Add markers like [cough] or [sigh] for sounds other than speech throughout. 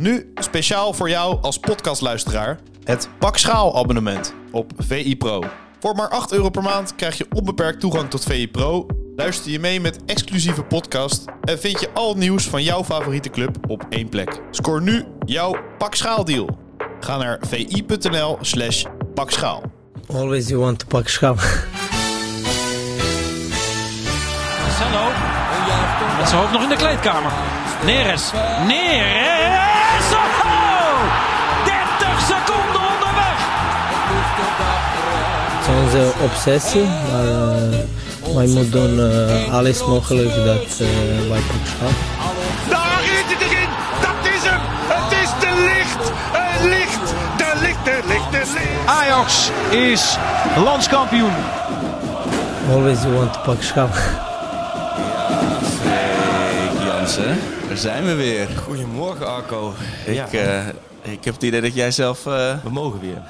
Nu speciaal voor jou als podcastluisteraar het Pak Schaal abonnement op VI Pro. Voor maar 8 euro per maand krijg je onbeperkt toegang tot VI Pro. Luister je mee met exclusieve podcast en vind je al het nieuws van jouw favoriete club op één plek. Scoor nu jouw Pak Schaal deal. Ga naar vi.nl slash pakschaal. Always you want to pak schaal. Marcelo. Met zijn hoofd nog in de kleedkamer. Neres. Neres. Onze obsessie, maar uh, wij moeten doen uh, alles mogelijk dat uh, wij pak schaal. Daar is het erin! Dat is hem! Het is de licht! Het licht! De licht, de licht, de licht! Ajax is landskampioen. Always you want to pak schaal. Freek Jansen, daar zijn we weer. Goedemorgen Arco. Ik, ja, eh, ik heb het idee dat jij zelf... eh, we mogen weer.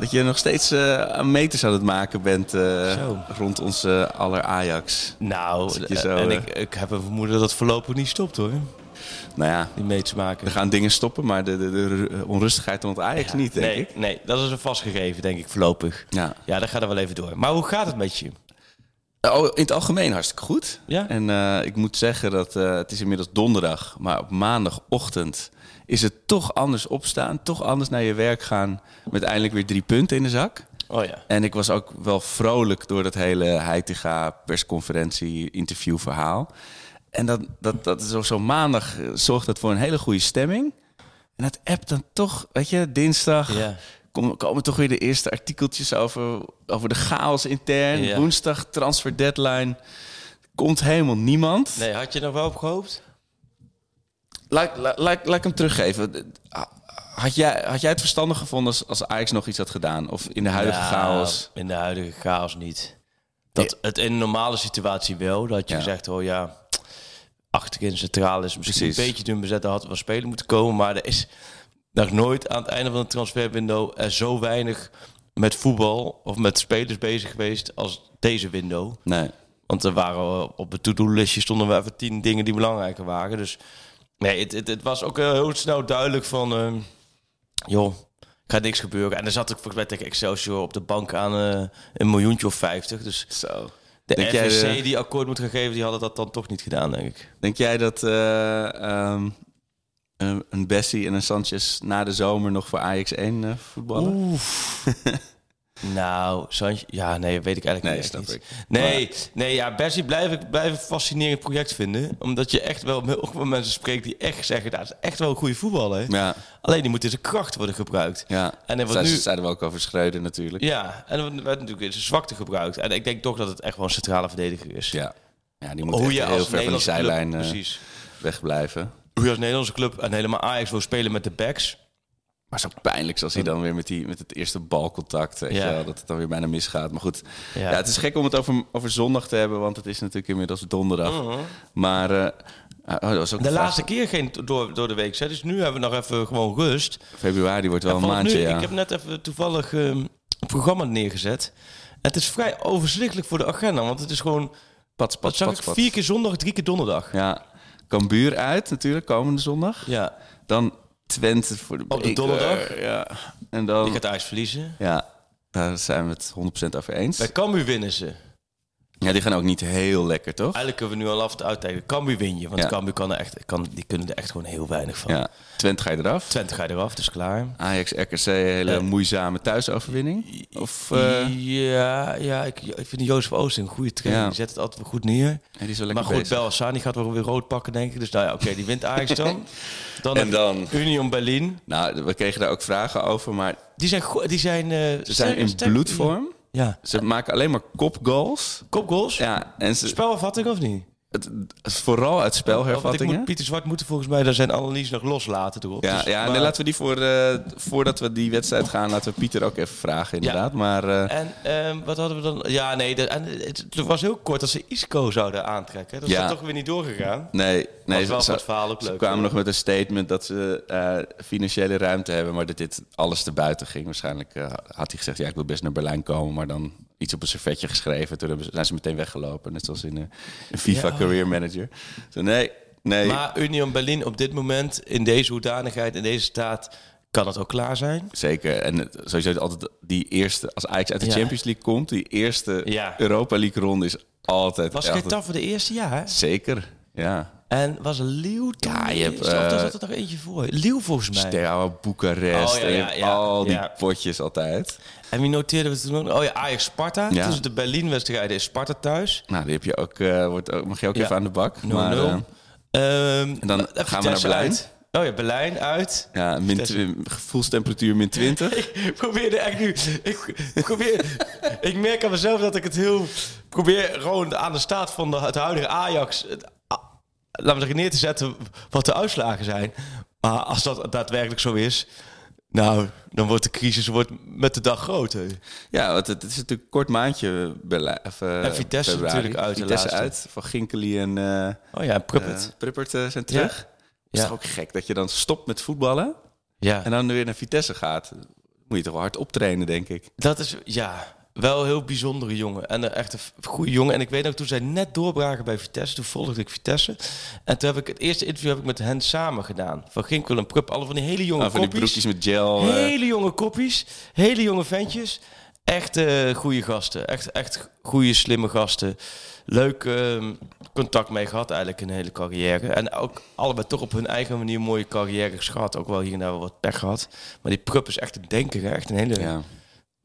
Dat je nog steeds eh, meters aan het maken bent eh, rond onze aller Ajax. Nou, eh, zo, en ik, ik heb een vermoeden dat het voorlopig niet stopt hoor. Nou ja, Die mee te maken. er gaan dingen stoppen, maar de, de, de onrustigheid rond Ajax niet, denk nee, ik. nee, dat is een vastgegeven denk ik voorlopig. Ja. Ja, dat gaat er wel even door. Maar hoe gaat het met je? Oh, in het algemeen hartstikke goed. Ja? En ik moet zeggen dat het is inmiddels donderdag, maar op maandagochtend is het toch anders opstaan, toch anders naar je werk gaan met eindelijk weer drie punten in de zak. Oh ja. En ik was ook wel vrolijk door dat hele Heitinga persconferentie, interviewverhaal. En dat, dat, dat zo, zo maandag eh, zorgt dat voor een hele goede stemming. En het app dan toch, weet je, dinsdag Ja. komen, komen toch weer de eerste artikeltjes over, over de chaos intern. Ja. Woensdag transfer deadline. Komt helemaal niemand. Nee, had je er wel op gehoopt? Laat, laat, laat, laat ik hem teruggeven. Had jij, had jij het verstandig gevonden als, als Ajax nog iets had gedaan? Of in de huidige Nou, chaos? In de huidige chaos niet. Dat het in een normale situatie wel. Dat je Ja. zegt, oh ja, achterin centraal is misschien Precies. een beetje dun bezet. Daar had wel spelen moeten komen. Maar er is nog nooit aan het einde van het transferwindow er zo weinig met voetbal of met spelers bezig geweest als deze window. Nee. Want er waren op het to-do-listje stonden we even tien dingen die belangrijker waren. Dus nee, het, het, het was ook eh, heel snel duidelijk van, ehm, joh, gaat niks gebeuren. En er zat ik volgens mij tegen Excelsior op de bank aan eh, een miljoentje of vijftig. Dus Zo. de Denk jij, RVC eh, die akkoord moet gaan geven, die hadden dat dan toch niet gedaan, denk ik. Denk jij dat eh, ehm, een, een Bessie en een Sanchez na de zomer nog voor Ajax 1 eh, voetballen? [laughs] Nou, Sanch, ja, nee, weet ik eigenlijk Nee, niet. snap ik. Nee, nee, ja, Bessie blijf ik blijf een fascinerend project vinden. Omdat je echt wel met ook mensen spreekt die echt zeggen, dat is echt wel een goede voetballer. Ja, Alleen die moet in zijn kracht worden gebruikt. ja. En er wordt Zij- nu- zeiden we ook over Schreuder natuurlijk. Ja, en er werd natuurlijk in zijn zwakte gebruikt. En ik denk toch dat het echt wel een centrale verdediger is. Ja, ja die moet Hoe echt je heel ver van die Nederlandse club- zijlijn eh, wegblijven. Hoe je als Nederlandse club en helemaal Ajax wil spelen met de backs. Maar zo pijnlijk als hij dan weer met, die, met het eerste balcontact, weet Ja. je wel, dat het dan weer bijna misgaat. Maar goed, ja. Ja. het is gek om het over, over zondag te hebben, want het is natuurlijk inmiddels donderdag. Maar eh, oh, dat ook Mhm. De laatste keer geen door, door de week. Hè? Dus nu hebben we nog even gewoon rust. Februari wordt wel En een maandje, nu, ja. Ik heb net even toevallig ehm, een programma neergezet. Het is vrij overzichtelijk voor de agenda. Want het is gewoon, Pats, pats, zag pats, ik, pats. vier keer zondag, drie keer donderdag. Ja, Cambuur uit natuurlijk, komende zondag. Ja, Dan Twente voor de Op de beker, donderdag? Ja. En dan... die gaat Ajax verliezen. Ja, daar zijn we het 100% over eens. Bij Cambuur winnen ze. Ja, die gaan ook niet heel lekker, toch? Eigenlijk kunnen we nu al af te uitteken. Cambuur win je. Want Ja. Cambuur kan er echt, kan, die kunnen er echt gewoon heel weinig van. Ja. Twente ga je eraf. Twente ga je eraf, dus klaar. Ajax, RKC, hele Eh. moeizame thuisoverwinning. Of, eh, ja, ja ik, ik vind Jozef Oosting een goede trainer. Ja. Die zet het altijd goed neer. ja, die is wel Maar goed. Belhassani gaat wel weer rood pakken, denk ik. Dus nou ja, oké, die wint Ajax dan. [laughs] dan En dan? Union Berlin. Nou, we kregen daar ook vragen over, maar Die zijn, die zijn, eh, ze zijn in bloedvorm. Ja. Ze maken alleen maar kopgoals. Kopgoals? Ja, en ze, Spelafvatting of niet? Het, het- vooral uit Want ik spelhervattingen. moet, Pieter Zwart moeten volgens mij daar zijn analyse nog loslaten erop. Ja, Dus- ja maar- nee, laten we die voor, eh, voordat we die wedstrijd gaan, laten we Pieter ook even vragen, inderdaad. Maar eh, En ehm, wat hadden we dan? Ja, nee, de, en het, het was heel kort dat ze Isco zouden aantrekken. Dat is Ja. toch weer niet doorgegaan. nee, nee Was wel ze, verhaal ook ze leuk, kwamen hoor. nog met een statement dat ze eh, financiële ruimte hebben, maar dat dit alles te buiten ging. Waarschijnlijk eh, had hij gezegd, ja, ik wil best naar Berlijn komen, maar dan iets op een servetje geschreven. Toen hebben ze, zijn ze meteen weggelopen, net zoals in eh, een FIFA Ja, oh. Career Manager. Zo, nee, nee. Maar Union Berlin op dit moment, in deze hoedanigheid, in deze staat, kan het ook klaar zijn. Zeker. En het- sowieso altijd die eerste, als Ajax uit de Ja. Champions League komt, die eerste Ja. Europa League ronde is altijd. Was altijd- geen voor de eerste jaar. Zeker. Ja. En was er Leeuw toen? Ja, je hebt, Of daar eh, zat er nog eentje voor. Leeuw volgens mij. Steaua Boekarest. Oh, ja, ja, ja. al die potjes altijd. En wie noteerden we toen nog? Oh ja, Ajax-Sparta. Ja. Tussen de Berlin-wedstrijden is Sparta thuis. 0-0. Nou, die heb je ook, eh, wordt, ook- mag je ook even aan de bak. Maar, eh, Ehm, en dan gaan we naar Berlijn. uit. Oh ja, Berlijn uit. ja, min gevoelstemperatuur min 20. [laughs] Ik probeerde echt nu. Ik, probeer, ik merk aan mezelf dat ik het heel. probeer gewoon aan de staat van de, het huidige Ajax. Laten we zeggen, neer te zetten wat de uitslagen zijn. Maar als dat daadwerkelijk zo is. Nou, dan wordt de crisis wordt met de dag groter. ja, want het, is natuurlijk een kort maandje. Of, eh, En Vitesse februari. natuurlijk uit de Vitesse laatste. uit. Van Ginkely en eh Oh ja, Pruppert. Pruppert eh, zijn terug. Ja. Is Ja. toch ook gek dat je dan stopt met voetballen ja, en dan weer naar Vitesse gaat. Moet je toch wel hard optrainen, denk ik. dat is ja, wel een heel bijzondere jongen. En een echt een goede jongen. En ik weet ook, toen zij net doorbraken bij Vitesse, toen volgde ik Vitesse. En toen heb ik het eerste interview heb ik met hen samen gedaan. Van Ginkel en Prupp, alle van die hele jonge Ah, van die broekjes met gel. eh, Hele jonge koppies, hele jonge ventjes. Echt eh goede gasten. Echt, echt goede, slimme gasten. Leuk ehm, contact mee gehad eigenlijk in de hele carrière. En ook allebei toch op hun eigen manier mooie carrière gehad. Ook wel hier en daar wel wat pech gehad. Maar die Prupp is echt een denker. Echt een hele ja.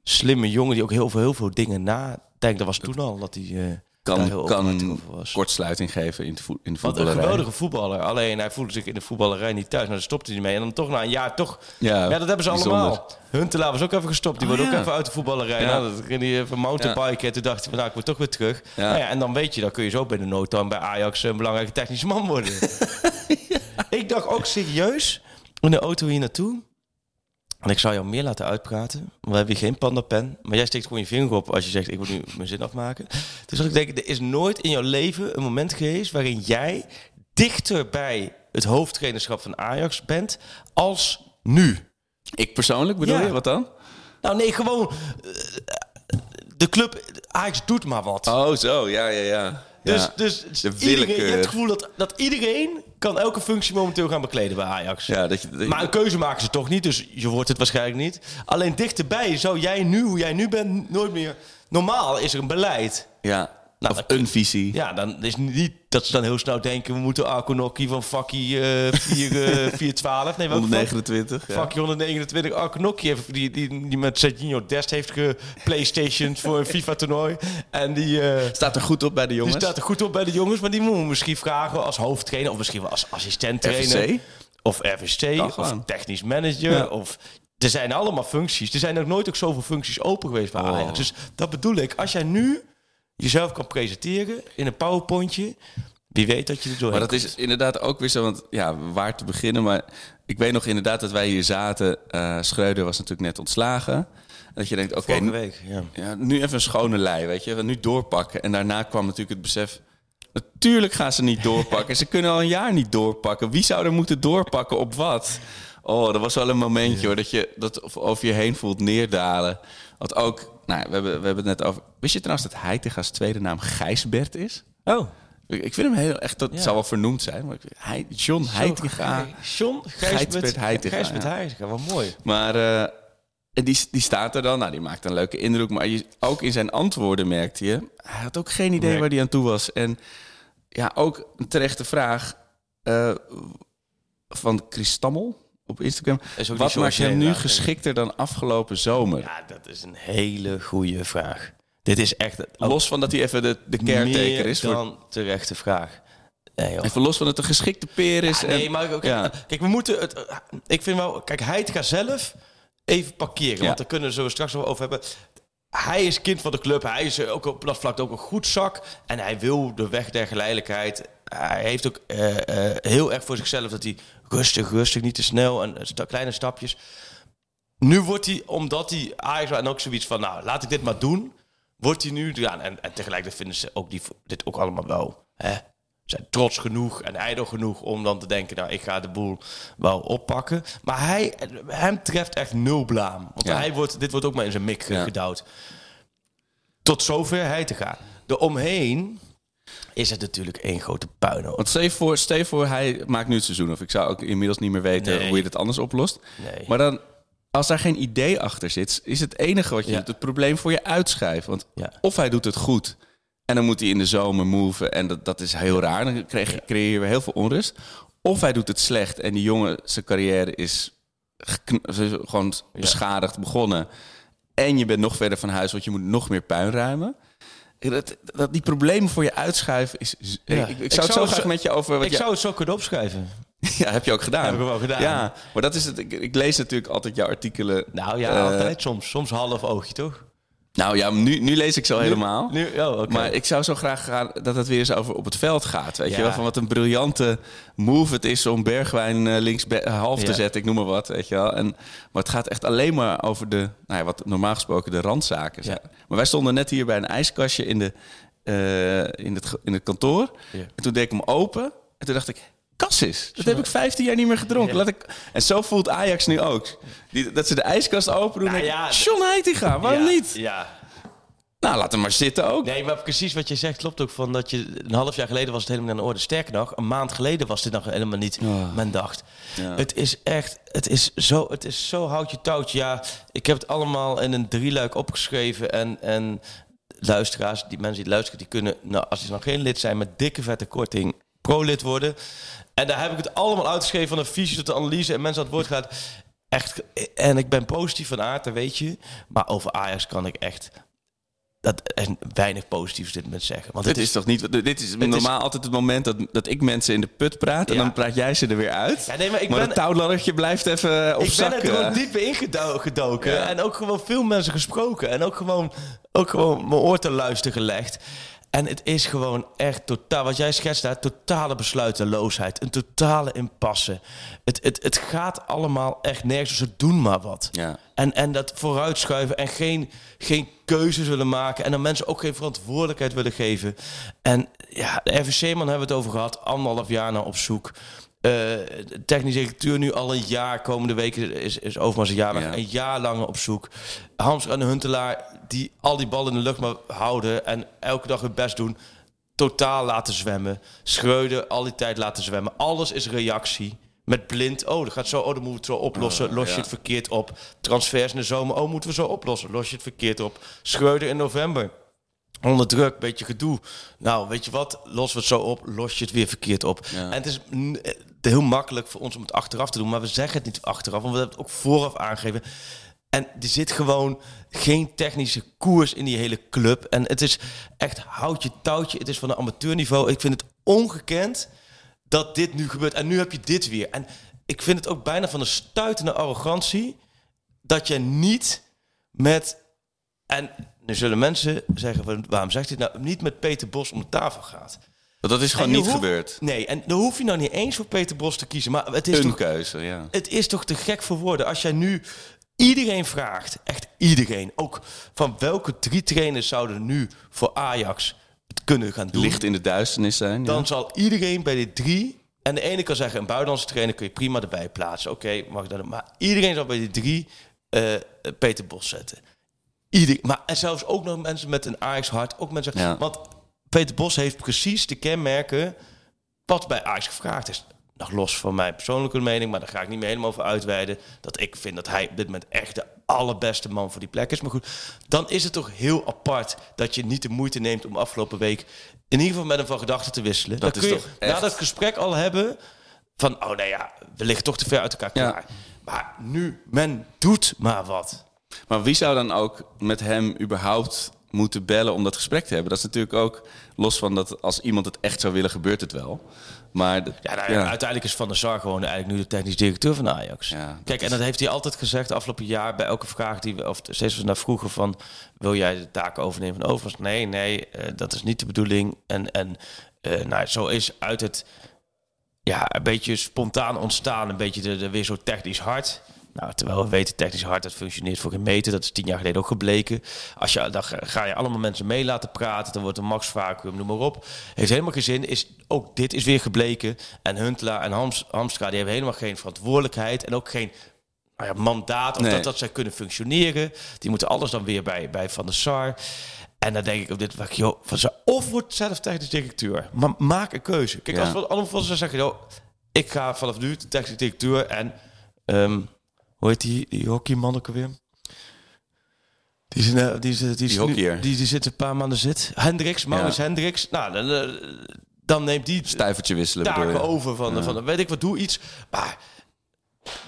Slimme jongen die ook heel veel, heel veel dingen nadenkt. Dat was toen al dat hij eh, heel Kan, kan kortsluiting geven in de, voet, in de Wat een voetballerij. geweldige voetballer. Alleen hij voelde zich in de voetballerij niet thuis. Nou, daar stopte hij mee. En dan toch na een jaar toch... Ja, Ja, dat hebben ze bijzonder. allemaal. Huntelaar was ook even gestopt. Die Oh, wordt ook even uit de voetballerij. Ja. Nou, dat ging hij even mountainbiken. En toen dacht hij van, nou, ik word toch weer terug. Ja. Nou ja, en dan weet je, dan kun je zo binnen no time bij Ajax een belangrijke technische man worden. [laughs] Ik dacht ook serieus, in de auto hier naartoe... En ik zou jou meer laten uitpraten. We hebben geen pandapen. Maar jij steekt gewoon je vinger op als je zegt... ik moet nu mijn zin afmaken. Dus ik denk, er is nooit in jouw leven een moment geweest... waarin jij dichter bij het hoofdtrainerschap van Ajax bent... als nu. Ik persoonlijk bedoel Ja. je? Wat dan? Nou nee, gewoon... eh, de club... Ajax doet maar wat. Oh, zo. Ja, ja, ja. Dus, ja. dus De iedereen, je hebt het gevoel dat, dat iedereen kan elke functie momenteel gaan bekleden bij Ajax. ja, dat je, dat je- Maar een keuze maken ze toch niet, dus je wordt het waarschijnlijk niet. Alleen dichterbij zou jij nu, hoe jij nu bent, nooit meer... Normaal is er een beleid. ja. Nou, of een visie. Ja, dan is niet dat ze dan heel snel denken... we moeten Arkonokkie van Fakkie eh 4, eh, 412... Nee, welke vak? 129. Ja. Vakje 129 Arkonokkie, heeft- die, die, die met Serginho Dest heeft geplaystationed [laughs] voor een FIFA-toernooi. En die... eh, Staat er goed op bij de jongens. Die staat er goed op bij de jongens, maar die moeten we misschien vragen als hoofdtrainer of misschien wel als assistent trainer. RVC? Of RVC, of technisch manager. Ja. Of, er zijn allemaal functies. Er zijn ook nooit ook zoveel functies open geweest bij Oh. Ajax. Dus dat bedoel ik. Als jij nu jezelf kan presenteren in een powerpointje, wie weet dat je er doorheen Maar dat is inderdaad ook weer zo, want ja, waar te beginnen. Maar ik weet nog inderdaad dat wij hier zaten. eh Schreuder was natuurlijk net ontslagen. En dat je denkt, oké, nu, week. Ja. ja, nu even een schone lei, weet je. Nu doorpakken. En daarna kwam natuurlijk het besef... Natuurlijk gaan ze niet doorpakken. ze kunnen al een jaar niet doorpakken. Wie zou er moeten doorpakken op wat? Oh, dat was wel een momentje hoor, dat je dat over je heen voelt neerdalen. Want ook, nou, we hebben, we hebben het net over... Wist je trouwens dat Heitinga's tweede naam Gijsbert is? Oh, Ik vind hem heel echt, dat Ja. zou wel vernoemd zijn. Maar ik, hij, John Heitinga. John Gijsbert Gijsbert Heitinga, Gijsbert ja. Heitinga, wat mooi. Maar eh, die, die staat er dan. Nou, die maakt een leuke indruk. Maar je, ook in zijn antwoorden merkte je... Hij had ook geen idee Nee. waar hij aan toe was. En ja, ook een terechte vraag eh, van Chris Stammel op Instagram. Wat maakt hem nu geschikter dan afgelopen zomer? Ja, dat is een hele goede vraag. Dit is echt Los van dat hij even de, de caretaker meer is. Voor, dan terechte vraag. Nee, even los van dat het een geschikte peer is. Ja, en- nee, maar ook, ja. kijk, we moeten het. Ik vind wel, kijk, hij gaat zelf even parkeren, Ja. want daar kunnen we zo straks nog over hebben. Hij is kind van de club, hij is ook op dat vlak ook een goed zak en hij wil de weg der geleidelijkheid. Hij heeft ook eh, eh, heel erg voor zichzelf dat hij rustig, rustig, niet te snel en eh, kleine stapjes. Nu wordt hij, omdat hij Ajax en ook zoiets van, nou, laat ik dit maar doen, wordt hij nu, ja, en, en tegelijkertijd vinden ze ook die, dit ook allemaal wel, hè, zijn trots genoeg en ijdel genoeg om dan te denken, nou, ik ga de boel wel oppakken. Maar hij, hem treft echt nul blaam. Want Ja. hij wordt, dit wordt ook maar in zijn mik Ja. gedouwd. Tot zover hij te gaan. De omheen is het natuurlijk één grote puinhoop. Want stel voor, stel voor, hij maakt nu het seizoen. Of ik zou ook inmiddels niet meer weten Nee. hoe je dit anders oplost. Nee. Maar dan, als daar geen idee achter zit, is het enige wat je Ja. doet het probleem voor je uitschuiven. Want Ja. of hij doet het goed en dan moet hij in de zomer moven. En dat, dat is heel raar. Dan je, creëer je weer heel veel onrust. Of hij doet het slecht en die jongen, zijn carrière is gewoon beschadigd begonnen. En je bent nog verder van huis, want je moet nog meer puin ruimen. Dat, dat, die problemen voor je uitschuiven is... Ja. Ik, ik, Ik zou het zo graag zo- met je over... Wat ik je- zou het zo kunnen opschrijven. [laughs] Ja, heb je ook gedaan. Heb ik wel gedaan. Ja, maar dat is het. Ik, ik lees natuurlijk altijd jouw artikelen. Nou ja, Eh, altijd soms. Soms half oogje, toch? Nou ja, nu, nu lees ik zo helemaal. Nu, oh. Maar ik zou zo graag gaan dat het weer eens over op het veld gaat. Weet Ja. je wel, van wat een briljante move het is om Bergwijn eh, links be- half te Ja. zetten, ik noem maar wat. Weet je wel. En, maar het gaat echt alleen maar over de, nou ja, wat normaal gesproken de randzaken zijn. Maar wij stonden net hier bij een ijskastje in, de, eh, in, het, in het kantoor. En toen deed ik hem open. En toen dacht ik, Cassis, dat heb ik 15 jaar niet meer gedronken. Laat ik... En zo voelt Ajax nu ook. Die, dat ze de ijskast open doen. Nou en ja, John Heitinga, waarom niet? Ja. Nou, laat hem maar zitten ook. Nee, maar precies wat je zegt klopt ook van dat je een half jaar geleden was het helemaal aan de orde. Sterker nog, een maand geleden was dit nog helemaal niet. Men dacht, Ja. het is echt, het is zo, het is zo houtje touwtje. Ja, ik heb het allemaal in een drieluik opgeschreven en en luisteraars, die mensen die luisteren, die kunnen, nou, als ze nog geen lid zijn, met dikke vette korting pro-lid worden. En daar heb ik het allemaal uitgeschreven van de visie tot de analyse en mensen aan het woord gaat. Echt, en ik ben positief van aard, dat weet je. Maar over Ajax kan ik echt dat en weinig positiefs dit moment zeggen. Want Dit het is toch niet. Dit is normaal altijd het moment dat, dat ik mensen in de put praat. En Ja. dan praat jij ze er weer uit. Ja, nee, maar ik maar ben- het touwladdertje blijft even op ik ben er gewoon diep in gedo- gedoken. Ja. En ook gewoon veel mensen gesproken. En ook gewoon, ook gewoon mijn oor te luisteren gelegd. En het is gewoon echt totaal, wat jij schetst daar, totale besluiteloosheid. Een totale impasse. Het, het, het gaat allemaal echt nergens, dus ze doen maar wat. Ja. En, en dat vooruitschuiven en geen, geen keuzes willen maken. En dan mensen ook geen verantwoordelijkheid willen geven. En ja, de RVC-man hebben we het over gehad. Anderhalf jaar naar op zoek. Eh, technische directeur nu al een jaar. Komende weken is, is Overmars een jaar. Ja. Een jaar lang op zoek. Hamster en Huntelaar die al die ballen in de lucht maar houden. En elke dag hun best doen. Totaal laten zwemmen. Schreuder al die tijd laten zwemmen. Alles is reactie. Met blind, oh, dat gaat zo, oh, dan moeten we het zo oplossen. Los je ja. het verkeerd op. Transfers in de zomer, oh, moeten we zo oplossen. Los je het verkeerd op. Schreuder in november. Onder druk, beetje gedoe. Nou, weet je wat? Los we het zo op, los je het weer verkeerd op. Ja. En het is heel makkelijk voor ons om het achteraf te doen, maar we zeggen het niet achteraf, want we hebben het ook vooraf aangegeven. En er zit gewoon geen technische koers in die hele club. En het is echt houtje touwtje. Het is van een amateurniveau. Ik vind het ongekend dat dit nu gebeurt. En nu heb je dit weer. En ik vind het ook bijna van een stuitende arrogantie dat je niet met en nu zullen mensen zeggen, waarom zegt hij nou niet met Peter Bos om de tafel gaat? Dat is gewoon niet gebeurd. Nee, en dan hoef je nou niet eens voor Peter Bos te kiezen. Maar het is, Een toch, keuze, ja. het is toch te gek voor woorden. Als jij nu iedereen vraagt, echt iedereen, ook van welke drie trainers zouden nu voor Ajax het kunnen gaan doen, Licht in de duisternis zijn. ja. dan zal iedereen bij die drie... En de ene kan zeggen, een buitenlandse trainer kun je prima erbij plaatsen. Oké, mag dat? Maar iedereen zal bij die drie eh, Peter Bos zetten. Ieder, maar en zelfs ook nog mensen met een Ajax hart. Ook mensen, Ja. Want Peter Bos heeft precies de kenmerken wat bij Ajax gevraagd is. Nog los van mijn persoonlijke mening, maar daar ga ik niet meer helemaal over uitweiden. Dat ik vind dat hij op dit moment echt de allerbeste man voor die plek is. Maar goed, dan is het toch heel apart dat je niet de moeite neemt om afgelopen week in ieder geval met hem van gedachten te wisselen. Dat dan is kun je toch na dat gesprek al hebben van, oh nee ja, we liggen toch te ver uit elkaar Ja. Maar nu, men doet maar wat. Maar wie zou dan ook met hem überhaupt moeten bellen om dat gesprek te hebben? Dat is natuurlijk ook los van dat als iemand het echt zou willen, gebeurt het wel. Maar de- Ja, nou ja, uiteindelijk is Van der Sar gewoon eigenlijk nu de technisch directeur van Ajax. Ja, Kijk, en dat heeft hij altijd gezegd afgelopen jaar bij elke vraag die we, of steeds naar vroegen van, wil jij de taken overnemen van Overs? Nee, nee, eh, dat is niet de bedoeling. En, en eh, nou, zo is uit het, ja, een beetje spontaan ontstaan, een beetje de, de weer zo technisch hard. Nou, terwijl we weten, technisch hard, dat functioneert voor geen meter. Dat is tien jaar geleden ook gebleken. Als je, dan ga je allemaal mensen mee laten praten. Dan wordt een max vacuüm, noem maar op. Heeft helemaal geen zin. Is, ook dit is weer gebleken. En Huntelaar en Hams, Hamstra, die hebben helemaal geen verantwoordelijkheid. En ook geen nou ja, mandaat. Of Nee. dat, dat zij kunnen functioneren. Die moeten alles dan weer bij, bij Van der Sar. En dan denk ik op dit moment, joh, van of wordt zelf technisch directeur. Maar maak een keuze. Kijk, Ja. als we allemaal van ze zeggen, joh, ik ga vanaf nu de technisch directeur en ehm, hoe heet die, die hockeyman ook alweer? Die, is, een, eh, die, is, die, is Die nu- hockeyer. die, die zit een paar maanden zit. Hendricks, Maurits Ja. Hendricks. Nou, dan, eh, dan neemt die Stuivertje wisselen bedoel je? over van, van weet ik wat, doe iets. Maar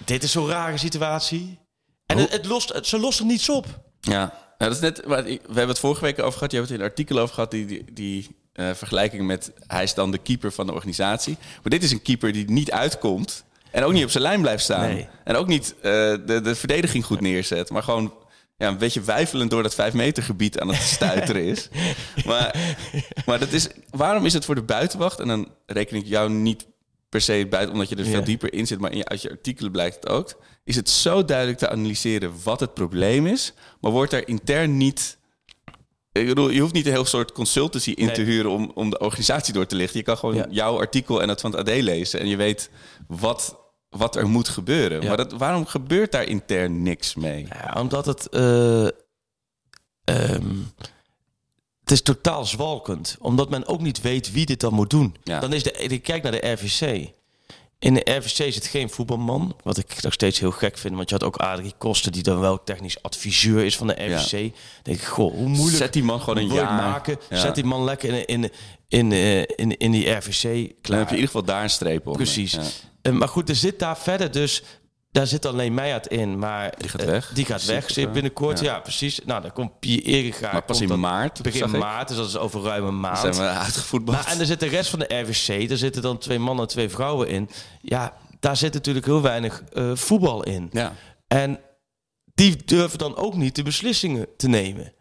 dit is zo'n rare situatie. En het, het lost, het, ze lost er niets op. Ja, Ja, dat is net. We hebben het vorige week over gehad. Je hebt het in een artikel over gehad. Die, die, die eh, vergelijking met. Hij is dan de keeper van de organisatie. Maar dit is een keeper die niet uitkomt. En ook niet op zijn lijn blijft staan. Nee. En ook niet eh, de, de verdediging goed neerzet. Maar gewoon ja, een beetje wijfelend door dat vijf meter gebied aan het stuiteren is. [laughs] maar, maar dat is, waarom is het voor de buitenwacht? En dan reken ik jou niet per se buiten, omdat je er veel dieper in zit. Maar in je, uit je artikelen blijkt het ook. Is het zo duidelijk te analyseren wat het probleem is. Maar wordt er intern niet... Ik bedoel, je hoeft niet een heel soort consultancy in te huren om, om de organisatie door te lichten. Je kan gewoon Ja. jouw artikel en dat van het AD lezen. En je weet wat, wat er moet gebeuren. Ja. Maar dat, waarom gebeurt daar intern niks mee? Ja, omdat het... eh, ehm, het is totaal zwalkend. Omdat men ook niet weet wie dit dan moet doen. Ja. Dan is de, ik kijk naar de RVC. In de RVC zit geen voetbalman. Wat ik nog steeds heel gek vind. Want je had ook Adrie Kosten, die dan wel technisch adviseur is van de RVC. Denk ik, goh, hoe moeilijk Zet die man gewoon een jaar. maken. Ja. Zet die man lekker in, in, in, eh, in, in die RVC. Dan heb Klaar. je in ieder geval daar een streep op. Precies. Ja. Eh, maar goed, er zit daar verder dus... Daar zit alleen Meijert in, maar... Die gaat eh, weg. die gaat weg, Zit, binnenkort. Ja. ja. precies. Nou, dan komt Pierre Eriga. Maar pas in maart, Begin maart, dus dat is over ruim een maand. Dan zijn we uitgevoetbald. Nou, en er zit de rest van de RVC. Daar zitten dan twee mannen en twee vrouwen in. Ja, daar zit natuurlijk heel weinig eh, voetbal in. ja. En die durven dan ook niet de beslissingen te nemen.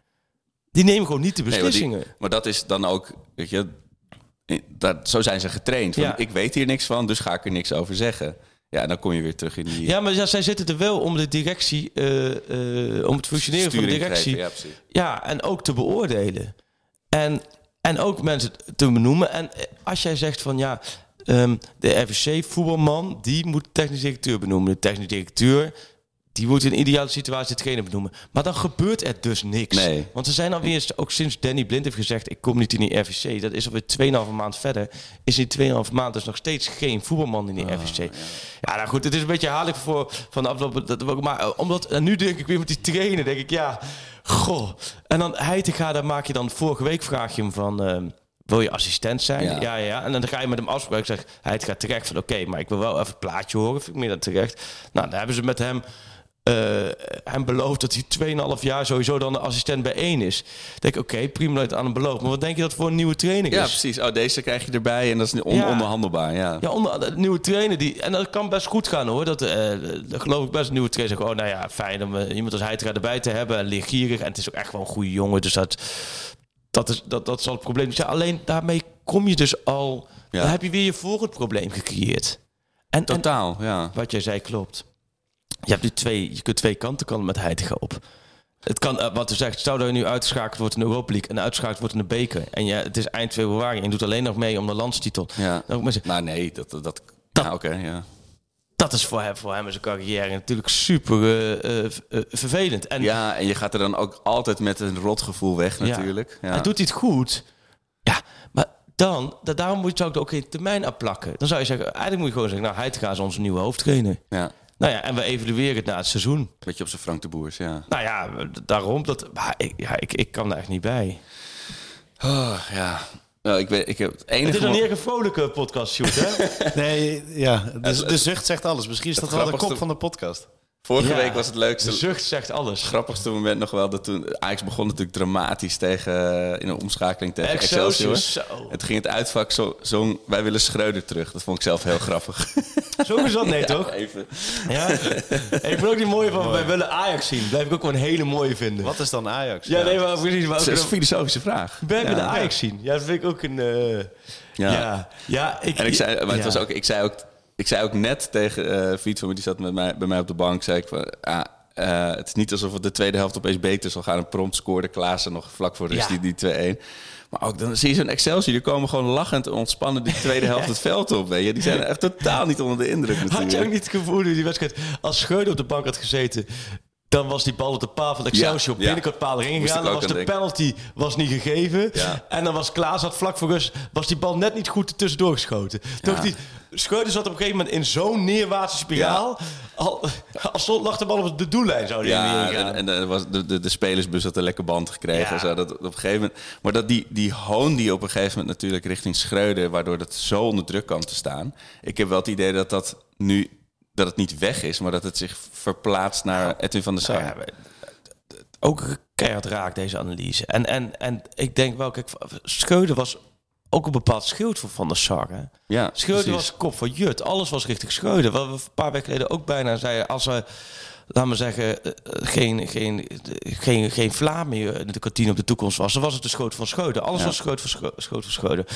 Die nemen gewoon niet de Nee, maar, die- beslissingen. maar dat is dan ook, weet je, dat, zo zijn ze getraind. Van, Ja. Ik weet hier niks van, dus ga ik er niks over zeggen. Ja, dan kom je weer terug in die Ja, maar ja, zij zitten er wel om de directie, eh, eh, om het functioneren van de directie. geven. Ja, en ook te beoordelen. En, en ook mensen te benoemen. En als jij zegt van ja, ehm, de RVC-voetbalman, die moet technisch directeur benoemen. De technisch directeur, die moet in ideale situatie hetgene benoemen. Maar dan gebeurt er dus niks. Nee. Want er zijn alweer, ook sinds Danny Blind heeft gezegd, ik kom niet in die RVC. Dat is alweer 2,5 maand verder. Is in 2,5 maand dus nog steeds geen voetbalman in die RVC. Ja, nou goed, het is een beetje haarlijk voor van de afgelopen... Dat, maar eh, omdat, en nu denk ik weer met die trainer, denk ik, ja, goh. En dan Heitinga, daar maak je dan, vorige week vraag je hem van... ehm, wil je assistent zijn? Ja. Ja. ja. En dan ga je met hem afspreken. Zeg, hij gaat terecht van, oké, maar ik wil wel even het plaatje horen. Vind ik meer dan terecht. Nou, dan hebben ze met hem, eh, hem beloofd dat hij 2,5 jaar sowieso dan de assistent bij één is. Ik denk, oké, prima dat aan hem belooft. Maar wat denk je dat voor een nieuwe trainer Ja, is? precies. Oh, deze krijg je erbij en dat is niet on- Ja. Ja. Ja, onder de nieuwe trainer die. En dat kan best goed gaan hoor. Dat, eh dat geloof ik best. Een nieuwe trainer zegt: Oh, nou ja, fijn om eh, iemand als Heitinga erbij te hebben. En leergierig. En het is ook echt wel een goede jongen. Dus dat, dat, is, dat, dat zal het probleem zijn. Alleen daarmee kom je dus al. Ja. Dan heb je weer je volgend probleem gecreëerd. En, en Totaal, ja. wat jij zei klopt. Je hebt nu twee, je kunt twee kanten kan met Heitinga op. Het kan, eh, wat u zegt, stel dat nu uitgeschakeld wordt in de Europa League en uitgeschakeld wordt in de beker. En je, het is eind februari en je doet alleen nog mee om de landstitel. ja. Maar nee, dat... dat, dat Dat- ja, oké, ja. dat is voor hem, voor hem en zijn carrière natuurlijk super eh, eh, vervelend. En Ja, en je gaat er dan ook altijd met een rotgevoel weg Ja. natuurlijk. Ja. hij doet het goed. Ja, maar dan, da- daarom moet je ook ook geen termijn afplakken. Dan zou je zeggen, eigenlijk moet je gewoon zeggen, nou, hij is onze nieuwe hoofdtrainer. Ja, Nou ja, en we evalueren het na het seizoen. beetje op zijn Frank de Boers, ja. Nou ja, daarom. Dat, maar ik, ja, ik, ik kan daar echt niet bij. Oh, ja. Nou, ik, weet, ik heb het enige... Het is nog mo- niet echt een vrolijke podcast, shoot, hè? [laughs] Nee, ja, de, de zucht zegt alles. Misschien is dat wel de kop van de podcast. Vorige Ja. week was het leukste... De zucht zegt alles. grappigste moment nog wel dat toen Ajax begon natuurlijk dramatisch tegen eh, in een omschakeling tegen Excelsior, Excelsior. zo. Het ging het uitvak zo, zong wij willen Schreuder terug. Dat vond ik zelf heel grappig. [laughs] Sowieso nee, [laughs] toch? Even. Ja. Ik vind ook die mooie van, wij willen Ajax zien. Blijf ik ook wel een hele mooie vinden. Wat is dan Ajax? Ja, nee, maar precies. Maar ook Dat is een filosofische vraag. wij willen Ja. Ajax zien. Ja, dat vind ik ook een... eh, Ja. ja. ja. ik, En ik zei, maar het ja. was ook, ik zei ook, ik zei ook net tegen eh Fiet van me, die zat met mij, bij mij op de bank, zei ik van, ah, eh, het is niet alsof het de tweede helft opeens beter zal gaan. En prompt scoorde Klaassen nog vlak voor rust Ja. die, die 2-1. Maar ook dan zie je zo'n Excelsior, die komen gewoon lachend en ontspannen die tweede [laughs] helft het veld op. Weet je. Die zijn echt totaal niet onder de indruk natuurlijk. Had je ook niet het gevoel die wedstrijd... Als Schreuder op de bank had gezeten... Dan was die bal op de paal van Excelsior Ja, binnenkant paal erin gegaan. Dan was de penalty was niet gegeven. En dan was Klaas had vlak voor rust was die bal net niet goed tussendoor geschoten. Toch die Schreuder zat op een gegeven moment in zo'n neerwaartse spiraal. Al, al stond, lag de bal op de doellijn zou die Ja, en, en eh, was de, de, de spelersbus had een lekker band gekregen. Ja. en Zo, dat, op een gegeven moment, maar dat die, die hoon die op een gegeven moment natuurlijk richting Schreuder... waardoor dat zo onder druk kwam te staan. Ik heb wel het idee dat dat nu... dat het niet weg is, maar dat het zich verplaatst naar Edwin van der Sar. Nou ja, ook keihard raak deze analyse. En, en, en ik denk wel, kijk, was ook een bepaald schild voor Van der Sar. Hè? ja, precies. was kop van Jut. Alles was richting Schreuder. Wat we een paar weken geleden ook bijna zeiden. Als we, laten we zeggen, eh, eh, geen, geen, geen, geen vla meer in de kantine op de toekomst was... dan was het de schoot van Schreuder. Alles Ja. was schoot van, schoot.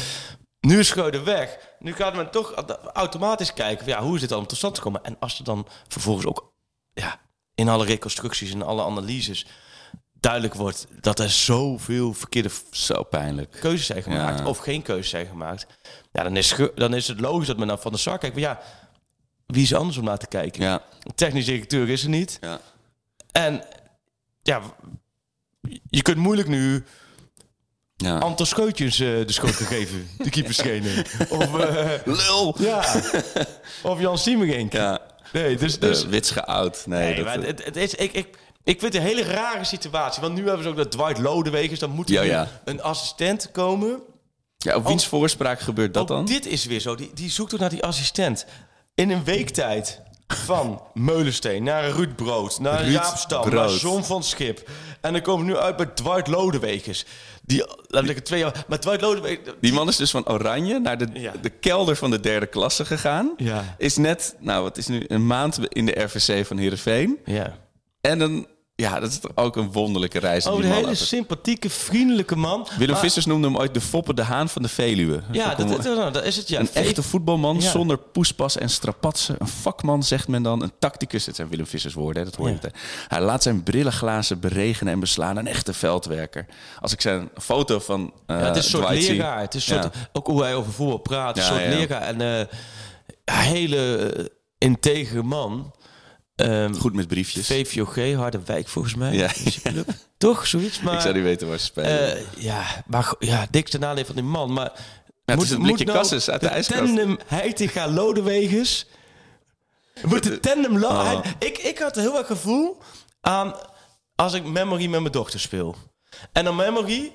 Nu is Schreuder weg. Nu gaat men toch automatisch kijken... Ja, hoe is dit dan tot stand gekomen? En als er dan vervolgens ook ja, in alle reconstructies en alle analyses... duidelijk wordt dat er zoveel verkeerde Zo pijnlijk. keuzes zijn gemaakt Ja. of geen keuzes zijn gemaakt. Ja, dan is, dan is het logisch dat men naar Van der Sar kijkt. Maar ja, wie is er anders om naar te kijken? Ja, Technisch directeur is er niet. ja. En ja, je kunt moeilijk nu ja. Anton Scheutjes eh, de schuld geven, de keeperstrainer. [laughs] Of, eh, Lul! ja, [laughs] of Jan Siemerink. Ja, Nee, dus... dus, dus wits geoud. Nee, nee, dat, maar eh, het, het is, ik, ik, ik vind het een hele rare situatie. Want nu hebben ze ook dat Dwight Lodewegers. Dan moet er Ja, een assistent komen. ja, op wiens voorspraak gebeurt dat Ook dan? dit is weer zo. Die, die zoekt ook naar die assistent. In een week tijd van [laughs] Meulensteen naar Ruud Brood, naar Ruud Jaap Stam, Brood. naar John van Schip. En dan komen we nu uit bij Dwight Lodewegers. Die, laat ik het twee jaar... Maar Dwight Lodewegers... Die man is dus van Oranje naar de, Ja. de kelder van de derde klasse gegaan. Ja. Is net, nou wat is nu, een maand in de RVC van Heerenveen. Ja. En dan, ja, dat is toch ook een wonderlijke reis. Oh, een hele sympathieke, vriendelijke man. Willem Maar- Vissers noemde hem ooit de Foppe de Haan van de Veluwe. Ja, dat, dat, dat is het. Ja. een echte voetbalman Ja. zonder poespas en strapatsen. Een vakman, zegt men dan. Een tacticus. Het zijn Willem Vissers woorden, hè, dat hoor je Ja. meteen. Hij laat zijn brillenglazen beregenen en beslaan. Een echte veldwerker. Als ik zijn foto van eh Ja, het is een soort Dwight zie- leraar. Het is soort. Ook hoe hij over voetbal praat. Een soort leraar. En eh, hele eh, integere man. Ehm Goed met briefjes. VVOG, Harderwijk volgens mij. Ja. Club. Toch, zoiets? [laughs] Maar, ik zou niet weten waar ze spelen. eh, ja, maar ja, dikste nadeel van die man. Maar het is een blikje Cassis uit de ijskast. tandem Heitinga Lodewegers... Moet de tandem... Lo- Oh. ik, ik had heel erg gevoel aan... Als ik Memory met mijn dochter speel. En dan Memory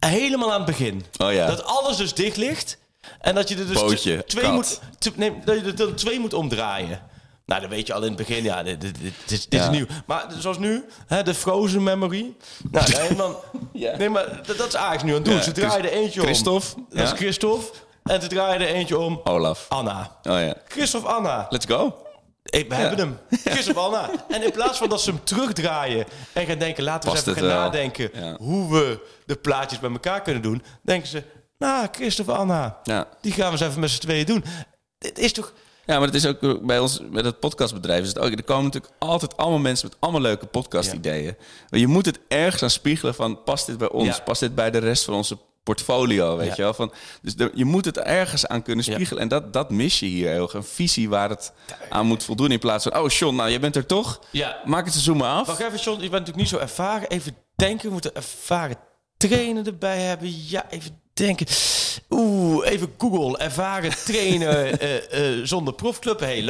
helemaal aan het begin. Oh ja. Dat alles dus dicht ligt. En dat je er dus Bootje, twee kat. moet... nee, dat je er dan twee moet omdraaien. Nou, dan weet je al in het begin, ja, dit, dit, dit, dit is- dit Ja. is nieuw. Maar zoals nu, hè, de Frozen Memory. Nou, nee, dan, [laughs] nee maar dat, dat is Ajax nu aan het doen. Ja, Ze draaien er eentje om. Christophe, Dat is ja. Christophe. En ze draaien er eentje om. Olaf. Anna. Oh ja. Christophe Anna. Let's go. Ik, we hebben hem. [laughs] Christophe Anna. En in plaats van dat ze hem terugdraaien en gaan denken, laten we eens even het gaan wel. nadenken Ja. hoe we de plaatjes bij elkaar kunnen doen, denken ze, nou, Christophe Anna, Ja. die gaan we eens even met z'n tweeën doen. Dit is toch... Ja, maar het is ook bij ons, met het podcastbedrijf is het ook. Er komen natuurlijk altijd allemaal mensen met allemaal leuke podcast-ideeën. Maar je moet het ergens aan spiegelen van, past dit bij ons? Past dit bij de rest van onze portfolio, weet je wel? Van, dus je moet het ergens aan kunnen spiegelen. En dat, dat mis je hier heel erg. Een visie waar het aan moet voldoen in plaats van... Oh, John, nou, jij bent er toch? Ja. Maak het seizoen maar af. Wacht even, John, je bent natuurlijk niet zo ervaren. Even denken, we moeten ervaren trainer erbij hebben. Ja, even denken. Oeh, even Google. Ervaren trainer [laughs] eh, eh, zonder profclub. Hé, hey,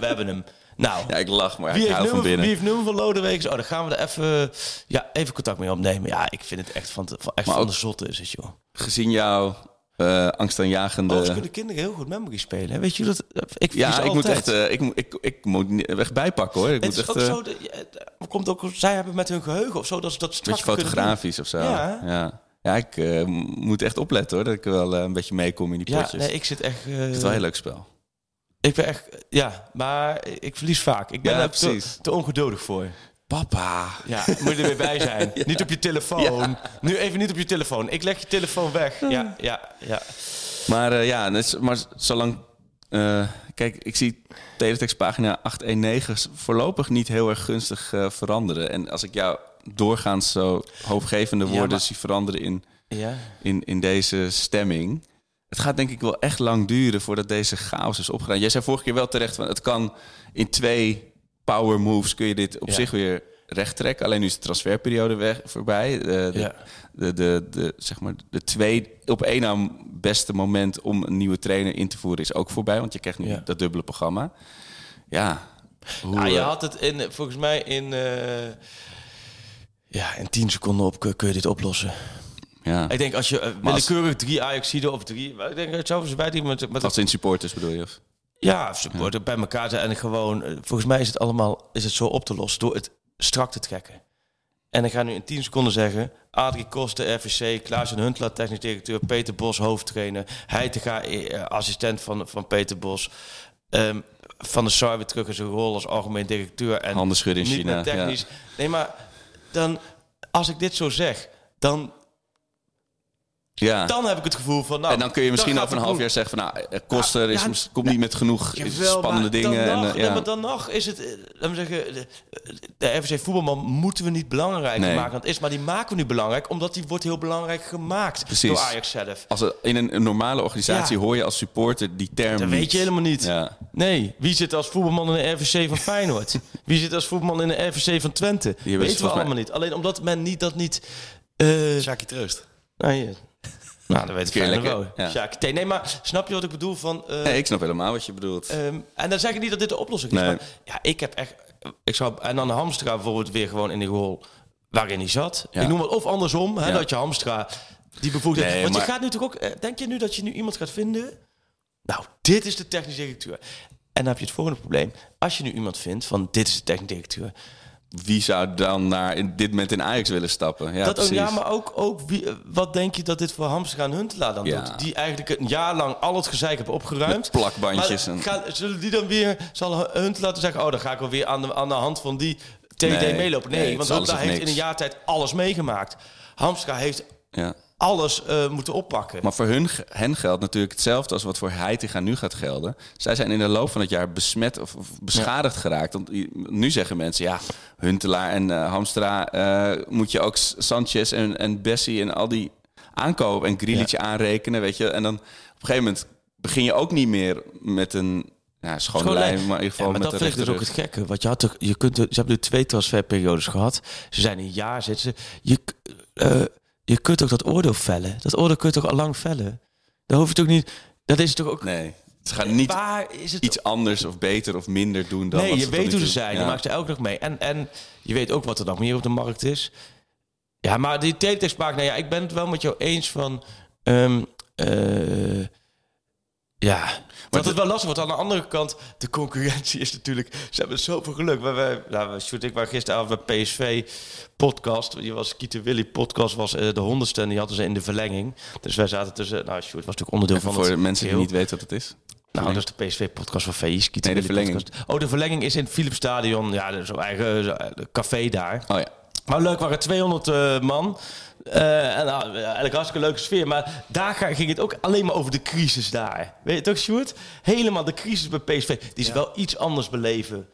we hebben hem. Nou, Ja, ik lach, maar wie, ik hou van nummer, binnen. wie heeft nummer van Lodewegers? Oh, dan gaan we er even, ja, even contact mee opnemen. Ja, ik vind het echt van, van, echt Maar van ook- de zotte is het, joh. Gezien jouw eh angstaanjagende... Oh, kunnen kinderen heel goed memory spelen. hè? Weet je dat? Ik ja, ik moet echt, eh, ik, moet- ik, ik moet echt bijpakken hoor. Ik Het moet is echt ook eh, zo, dat, ja, het komt ook, zij hebben met hun geheugen of zo, dat ze dat een beetje fotografisch of zo. Ja. ja. Ja, ik eh, moet echt opletten hoor, dat ik wel eh, een beetje meekom in die Ja, potjes. nee, ik zit echt... eh, Het is wel een heel leuk spel. Ik ben echt... Ja, maar ik verlies vaak. Ik ben Ja, te, precies. te ongeduldig voor. Papa. Ja, moet je er weer bij zijn. [laughs] Niet op je telefoon. Nu even niet op je telefoon. Ik leg je telefoon weg. Ja, ja, ja. Maar eh, ja, z- maar zolang... eh, kijk, ik zie teletextpagina 819 voorlopig niet heel erg gunstig eh, veranderen. En als ik jou doorgaans zo hoopgevende Ja, woorden maar- zie veranderen in, ja. in, in deze stemming... Het gaat denk ik wel echt lang duren voordat deze chaos is opgedaan. Jij zei vorige keer wel terecht van het kan in twee power moves kun je dit op Ja. zich weer recht trekken. Alleen nu is de transferperiode weg, voorbij. De, de, Ja. de, de, de, zeg maar, de twee op één na beste moment om een nieuwe trainer in te voeren is ook voorbij. Want je krijgt nu Ja. dat dubbele programma. Ja. Hoe, Nou, je eh, had het in, volgens mij in, eh, ja, in 10 seconden op kun, je dit oplossen. ja. Ik denk als je uh, als- willekeurig drie Ajaxiden of drie... Ik denk het zou bij die met, met Als in supporters bedoel je? Of? Ja, supporter bij elkaar zijn en gewoon... eh, Volgens mij is het allemaal is het zo op te lossen door het strak te trekken. En ik ga nu in 10 seconden zeggen... Adrie Koster, RVC, Klaas en Huntelaar, technisch directeur... Peter Bos, hoofdtrainer... Heitinga, eh, assistent van, van Peter Bos... ehm, van de Sar weer terug in zijn rol als algemeen directeur. En Handen schudden in China, technisch. Nee, maar dan... Als ik dit zo zeg, dan, Ja. dan heb ik het gevoel van... Nou, en dan kun je misschien over een half jaar zeggen van... Nou, eh, Koster is, Ja, mis- komt niet met genoeg Jawel, spannende maar dingen. Dan en, nog, eh, nee, maar dan nog is het, eh, laten we zeggen, de, de RVC voetbalman moeten we niet belangrijker Nee. maken dan het is. Maar die maken we nu belangrijk, omdat die wordt heel belangrijk gemaakt Precies. door Ajax zelf. Als in een, een normale organisatie Ja. hoor je als supporter die term Dat weet je helemaal niet. Ja. Nee, wie zit als voetbalman in de RVC van Feyenoord? [laughs] wie zit als voetbalman in de RVC van Twente? hebben Weten we mij- allemaal niet. Alleen omdat men niet dat niet... eh Sjaki Troost. nou, hier. Nou, dat weet ik lekker, wel. ja. Sjaak. Nee, maar snap je wat ik bedoel van... eh, Nee, ik snap helemaal wat je bedoelt. Ehm, en dan zeg ik niet dat dit de oplossing is. Nee. Maar ja, ik heb echt. Ik zou, en dan Hamstra bijvoorbeeld weer gewoon in de rol waarin hij zat. Ja. Ik noem het of andersom, hè, Ja. dat je Hamstra die bevoegdheid. Nee, Want maar- je gaat nu toch ook. eh, Denk je nu dat je nu iemand gaat vinden? Nou, dit is de technisch directeur. En dan heb je het volgende probleem. Als je nu iemand vindt van dit is de technisch directeur. Wie zou dan naar in dit moment in Ajax willen stappen? Ja, dat ook, ja, maar ook, ook wie, eh, wat denk je dat dit voor Hamstra en Huntelaar dan Ja. doet? Die eigenlijk een jaar lang al het gezeik hebben opgeruimd. Met plakbandjes Maar en- gaan, zullen die dan weer, zal Huntelaar te zeggen... oh, dan ga ik wel weer aan de, aan de hand van die TD Nee, meelopen. Nee, want Huntelaar heeft in een jaar tijd alles meegemaakt. Hamstra heeft Ja. Alles eh, moeten oppakken. Maar voor hun, hen geldt natuurlijk hetzelfde als wat voor Heitinga nu gaat gelden. Zij zijn in de loop van het jaar besmet of, of beschadigd geraakt. Want nu zeggen mensen, ja, Huntelaar en eh, Hamstra... eh, moet je ook Sanchez en, en Bessie en al die aankopen en Grealish aanrekenen, weet je. En dan op een gegeven moment begin je ook niet meer met een ja, lijn. maar in ieder geval Ja, maar met dat vind ik dus ook het gekke. Want je had toch, je kunt, ze hebben nu twee transferperiodes gehad. Ze zijn een jaar zitten ze. Je, je kunt ook dat oordeel vellen. Dat oordeel kun je toch al lang vellen. Dan hoef je toch niet. Dat is toch ook. Nee, ze gaan niet Waar is het? iets anders of beter of minder doen dan nee, je weet hoe ze zijn. Ja. Je maakt ze elke dag mee. En, en je weet ook wat er nog meer op de markt is. Ja, maar die teletext maakt. Nou ja, ik ben het wel met jou eens van. ehm, eh, ja, dat het wel lastig wordt. Aan de andere kant, de concurrentie is natuurlijk... Ze hebben zoveel geluk. Wij, wij, nou, we- Sjoerd, ik was gisteravond bij PSV podcast. Die was Kieter Willy podcast was eh, de honderdste en die hadden ze in de verlenging. Dus wij zaten tussen... Nou, Sjoerd was natuurlijk onderdeel Even van voor het mensen die niet weten wat het is. Nou, dat is de PSV-podcast van VI. Nee, de verlenging. Oh, de verlenging is in het Philipsstadion. Ja, zo'n eigen zo, eh, café daar. Oh ja. Maar leuk waren 200 eh, man. Eh, en nou, eigenlijk hartstikke leuke sfeer. Maar daar ging het ook alleen maar over de crisis daar. Weet je toch, Sjoerd? Helemaal de crisis bij PSV. Die is wel iets anders beleven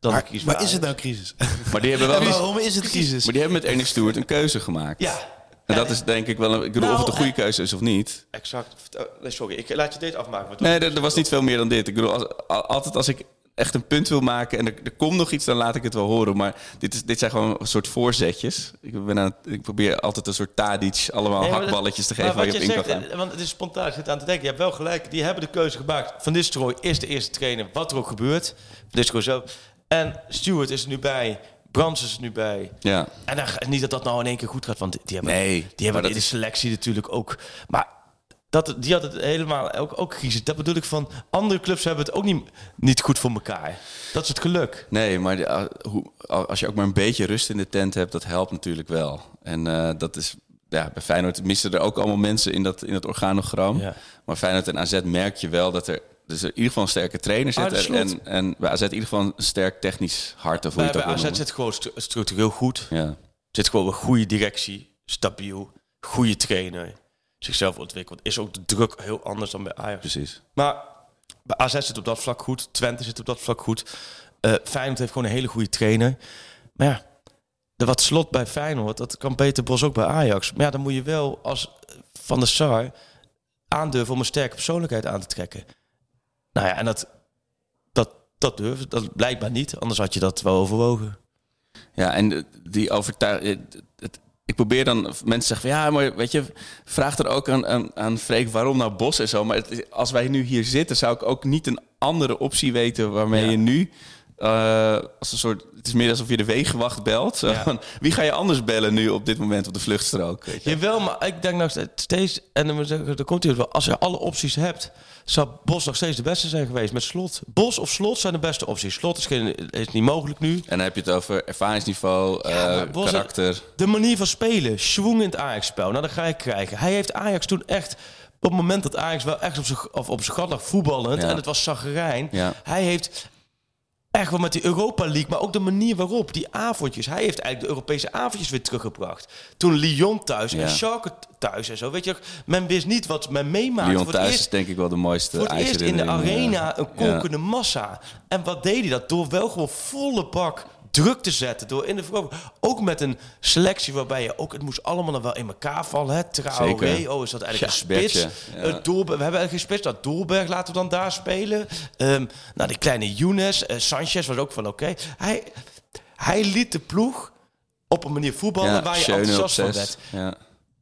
dan de Maar, crisis maar is het nou crisis? Maar die hebben wel [laughs] waarom is het crisis? Maar die hebben met Ernest Stewart een keuze gemaakt. Ja. En dat is denk ik wel... Een, ik bedoel, Nou, of het een goede eh, keuze is of niet. Exact. Oh, sorry, ik laat je dit afmaken. Nee, er, was niet veel meer dan dit. Ik bedoel, als, altijd als ik echt een punt wil maken en er, er komt nog iets, dan laat ik het wel horen. Maar dit, is, dit zijn gewoon een soort voorzetjes. Ik, ben aan, het- ik probeer altijd een soort tadic, allemaal Nee, hakballetjes te geven waar je op wat in kan zegt, gaan. Want het is spontaan, ik zit aan te denken. Je hebt wel gelijk, die hebben de keuze gemaakt. Van Nistelrooy is de eerste trainer, wat er ook gebeurt. Van Nistelrooy zo. En Stewart is er nu bij. Brams is er nu bij. Ja. En dan, niet dat dat nou in één keer goed gaat, want die hebben, Nee, die hebben in de is- selectie natuurlijk ook. Maar dat, die had het helemaal ook, ook crisis. Dat bedoel ik van andere clubs hebben het ook niet, niet goed voor elkaar. Dat is het geluk. Nee, maar ah, hoe, als je ook maar een beetje rust in de tent hebt, dat helpt natuurlijk wel. En eh, dat is... Ja, bij Feyenoord missen er ook allemaal mensen in dat, in dat organogram. Ja. Maar Feyenoord en AZ merk je wel dat er... Dus er in ieder geval een sterke trainer zit. Slot. en, en bij AZ in ieder geval een sterk technisch hart. Of hoe je Bij, het bij AZ noemen. zit gewoon stru- structureel goed. Ja. zit gewoon een goede directie, stabiel, goede trainer, zichzelf ontwikkeld. Is ook de druk heel anders dan bij Ajax. Precies. Maar bij AZ zit op dat vlak goed, Twente zit op dat vlak goed. Eh Feyenoord heeft gewoon een hele goede trainer. Maar ja, de wat slot bij Feyenoord, dat kan Peter Bos ook bij Ajax. Maar ja, dan moet je wel als Van der Sar aandurven om een sterke persoonlijkheid aan te trekken. Nou ja, en dat, dat dat durfde. Dat blijkbaar niet. Anders had je dat wel overwogen. Ja, en die overtuiging. Ik probeer dan mensen zeggen van ja, maar weet je, vraag er ook aan, aan, aan Freek waarom nou Bos en zo. Maar het als wij nu hier zitten, zou ik ook niet een andere optie weten waarmee Ja. je nu. Eh, als een soort, het is meer alsof je de wegenwacht belt. Ja. Wie ga je anders bellen nu op dit moment op de vluchtstrook? Weet je? Jawel, maar ik denk nog steeds, en dan moet ik zeggen, dan komt hij wel. Als je alle opties hebt, zou Bos nog steeds de beste zijn geweest met Slot. Bos of Slot zijn de beste opties. Slot is, geen, is niet mogelijk nu. En dan heb je het over ervaringsniveau, eh, Bos- karakter. De manier van spelen, schwung in het Ajax-spel. Nou, dat ga ik krijgen. Hij heeft Ajax toen echt... Op het moment dat Ajax wel echt op zijn, of op zijn gat lag voetballend... Ja. en het was zagrijn... Ja. hij heeft echt wel met die Europa League... maar ook de manier waarop, die avondjes... hij heeft eigenlijk de Europese avondjes weer teruggebracht. Toen Lyon thuis Ja. en Schalke thuis en zo. Weet je, men wist niet wat men meemaakte. Lyon thuis eerst- is denk ik wel de mooiste voor het eerst in de Ajax-herinnering, arena eh, een kolkende massa. En wat deed hij dat? Door wel gewoon volle bak druk te zetten. Door in de verovering. Ook met een selectie waarbij je ook... Het moest allemaal nog wel in elkaar vallen. Hè? Traoré, oh is dat eigenlijk Ja, een spits? Ja. Eh, Doelberg, we hebben eigenlijk geen spits. Dat Doelberg laten we dan daar spelen. Ehm, nou, die kleine Younes. eh, Sanchez was ook van oké. Hij, hij liet de ploeg op een manier voetballen Ja, waar je enthousiast van werd. Ja.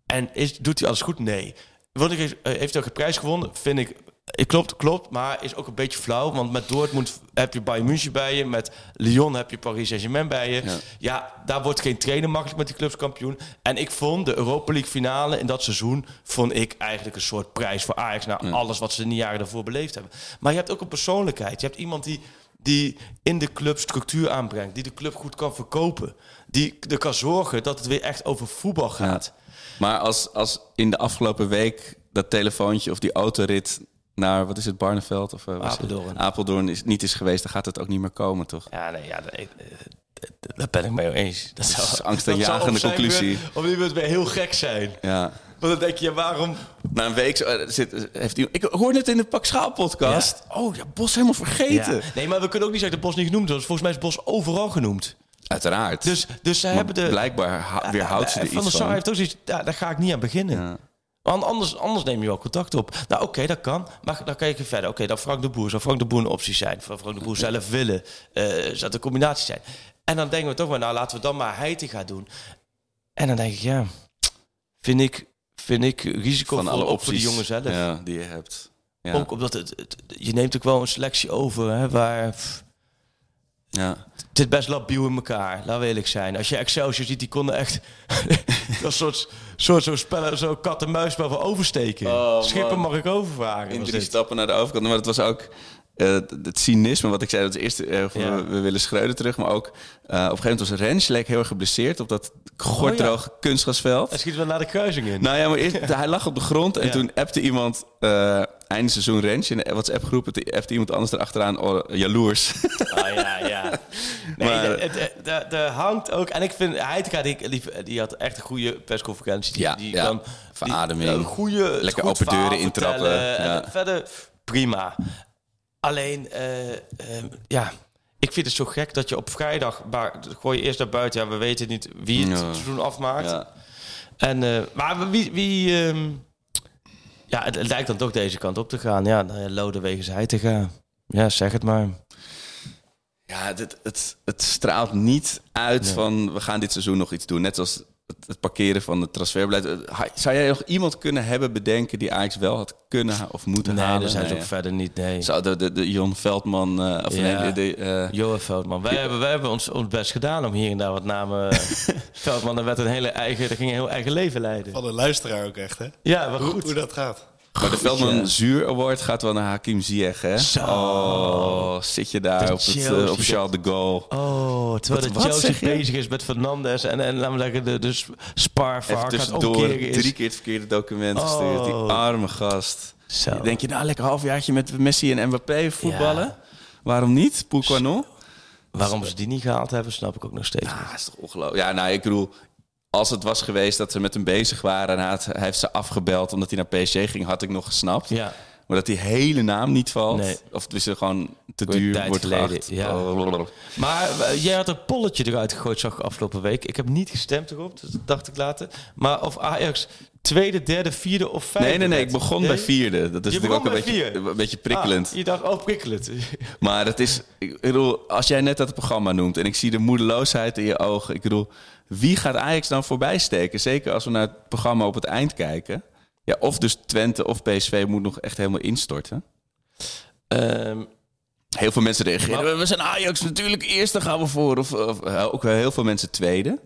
En is, doet hij alles goed? Nee. Want ik, eh, heeft hij ook een prijs gewonnen? Vind ik. Eh, Klopt, klopt, maar is ook een beetje flauw. Want met Dortmund heb je Bayern München bij je. Met Lyon heb je Paris Saint-Germain bij je. Ja. Ja. daar wordt geen trainer makkelijk met die clubs kampioen. En ik vond de Europa League finale in dat seizoen... vond ik eigenlijk een soort prijs voor Ajax... na alles wat ze in de jaren daarvoor beleefd hebben. Maar je hebt ook een persoonlijkheid. Je hebt iemand die, die in de club structuur aanbrengt. Die de club goed kan verkopen. Die er kan zorgen dat het weer echt over voetbal gaat. Maar als, als in de afgelopen week dat telefoontje of die autorit naar, wat is het, Barneveld? Of, eh, het? Apeldoorn. Apeldoorn is, niet is geweest, dan gaat het ook niet meer komen, toch? Ja, nee, ja, nee, eh, daar ben ik mee eens. Dat, is angstaanjagende dat op zijn conclusie. Op die beurt weer heel gek zijn. Ja. Want dan denk je, waarom... Na een week eh, zit, heeft hij, ik hoorde het in de Pak Schaal podcast. Oh ja, Bos helemaal vergeten. Ja. Nee, maar we kunnen ook niet zeggen dat Bos niet genoemd was. Volgens mij is Bos overal genoemd. Uiteraard. Dus, dus Maar hebben de... blijkbaar weerhoudt ze er Van iets der Sar van. heeft ook zoiets... Ja, daar ga ik niet aan beginnen. Want anders, anders neem je wel contact op. Nou, oké, dat kan. Maar dan kijk je verder. Oké, dan Frank de Boer. Zou Frank de Boer een optie zijn? Zou Frank de Boer zelf willen? Eh zou het een combinatie zijn? En dan denken we toch maar, nou, laten we dan maar Heite gaan doen. En dan denk ik, ja, vind ik, vind ik risicovol Van alle opties voor die jongen zelf. ja, die je hebt. Ja. Ook omdat het, het- je neemt ook wel een selectie over hè, waar... pff, ja. het zit best labiel in elkaar, laten we eerlijk zijn. Als je Excelsior ziet, die konden echt... [laughs] dat soort, soort zo spellen, zo kat-en-muisspel van oversteken. Oh, Schippen mag ik overvragen. In drie stappen naar de overkant. Maar het was ook eh, het cynisme, wat ik zei. Dat is eerst, eh, Ja. we, we willen Schreuder terug. Maar ook eh, op een gegeven moment was Rens leek heel erg geblesseerd op dat gorddroge kunstgrasveld. Hij schiet wel naar de kruising in. Nou ja, maar eerst, [laughs] hij lag op de grond en Ja. toen appte iemand einde seizoen Rens in de WhatsApp-groep. Het appte iemand anders erachteraan, oh, jaloers. [laughs] Ah, ja, ja. Nee, de hangt ook... En ik vind, Heitinga, die, die, die had echt een goede persconferentie. Die, Ja, die ja. kan... Verademing. Die, een goede, Lekker open deuren intrappen, ja. En verder, prima. Alleen, eh, eh, ja... Ik vind het zo gek dat je op vrijdag... Maar, gooi je eerst naar buiten. Ja, we weten niet wie het seizoen afmaakt. ja. En, eh, maar wie... wie ehm, ja, het, het lijkt dan toch deze kant op te gaan. Ja, nou Lodewegen hij te gaan. Ja, zeg het maar. Ja, het, het, het straalt niet uit Nee. van we gaan dit seizoen nog iets doen. Net als het, het parkeren van het transferbeleid. Eh, Zou jij nog iemand kunnen hebben bedenken die Ajax wel had kunnen of moeten Nee, halen? daar zijn ze Nee, ook verder niet. Nee. Zou de, de, de Jon Veldman, eh, of Ja. nee, de, eh, Johan Veldman. Wij hebben, wij hebben ons, ons best gedaan om hier en daar wat namen. [laughs] Veldman, dat werd een hele eigen, dat ging een heel eigen leven leiden. Van de luisteraar ook echt, hè? Ja, maar Hoe, goed. hoe dat gaat. Maar de Veldman ja. Zuur Award gaat wel naar Hakim Ziyech, hè? Zo. Oh, zit je daar De op, het, eh, op Charles de Gaulle. Oh, terwijl Wat- de Chelsea bezig is met Fernandes en, en laten we zeggen, de, aan het tussendoor omkeren is. drie keer het verkeerde document gestuurd. Die Oh. arme gast. Zo. Denk je nou lekker halfjaartje met Messi en Mbappé voetballen? Ja. Waarom niet? Pourquoi non? Waarom ze die niet gehaald hebben, snap ik ook nog steeds Ah, niet. is toch ongelooflijk. Ja, nou, ik bedoel, als het was geweest dat ze met hem bezig waren en hij, had- hij heeft ze afgebeld omdat hij naar PSG ging, had ik nog gesnapt. Ja. Maar dat die hele naam niet valt, Nee. of het is er gewoon te Wordt duur, wordt geleden, ja. Oh, Maar eh, jij had een polletje eruit gegooid, zag ik afgelopen week. Ik heb niet gestemd erop, dus dat dacht ik later. Maar of Ajax tweede, derde, vierde of vijfde Nee, nee, nee. Ik begon Nee? bij vierde. Dat is Je natuurlijk ook een beetje, een beetje prikkelend. Ah, je dacht, oh, prikkelend. [laughs] Maar het is, ik bedoel, als jij net dat programma noemt en ik zie de moedeloosheid in je ogen. Ik bedoel, wie gaat Ajax dan voorbij steken? Zeker als we naar het programma op het eind kijken. Ja, of dus Twente of PSV moet nog echt helemaal instorten. Ehm, Heel veel mensen reageren. We zijn Ajax natuurlijk eerste gaan we voor. Of, of eh, ook wel heel veel mensen tweede.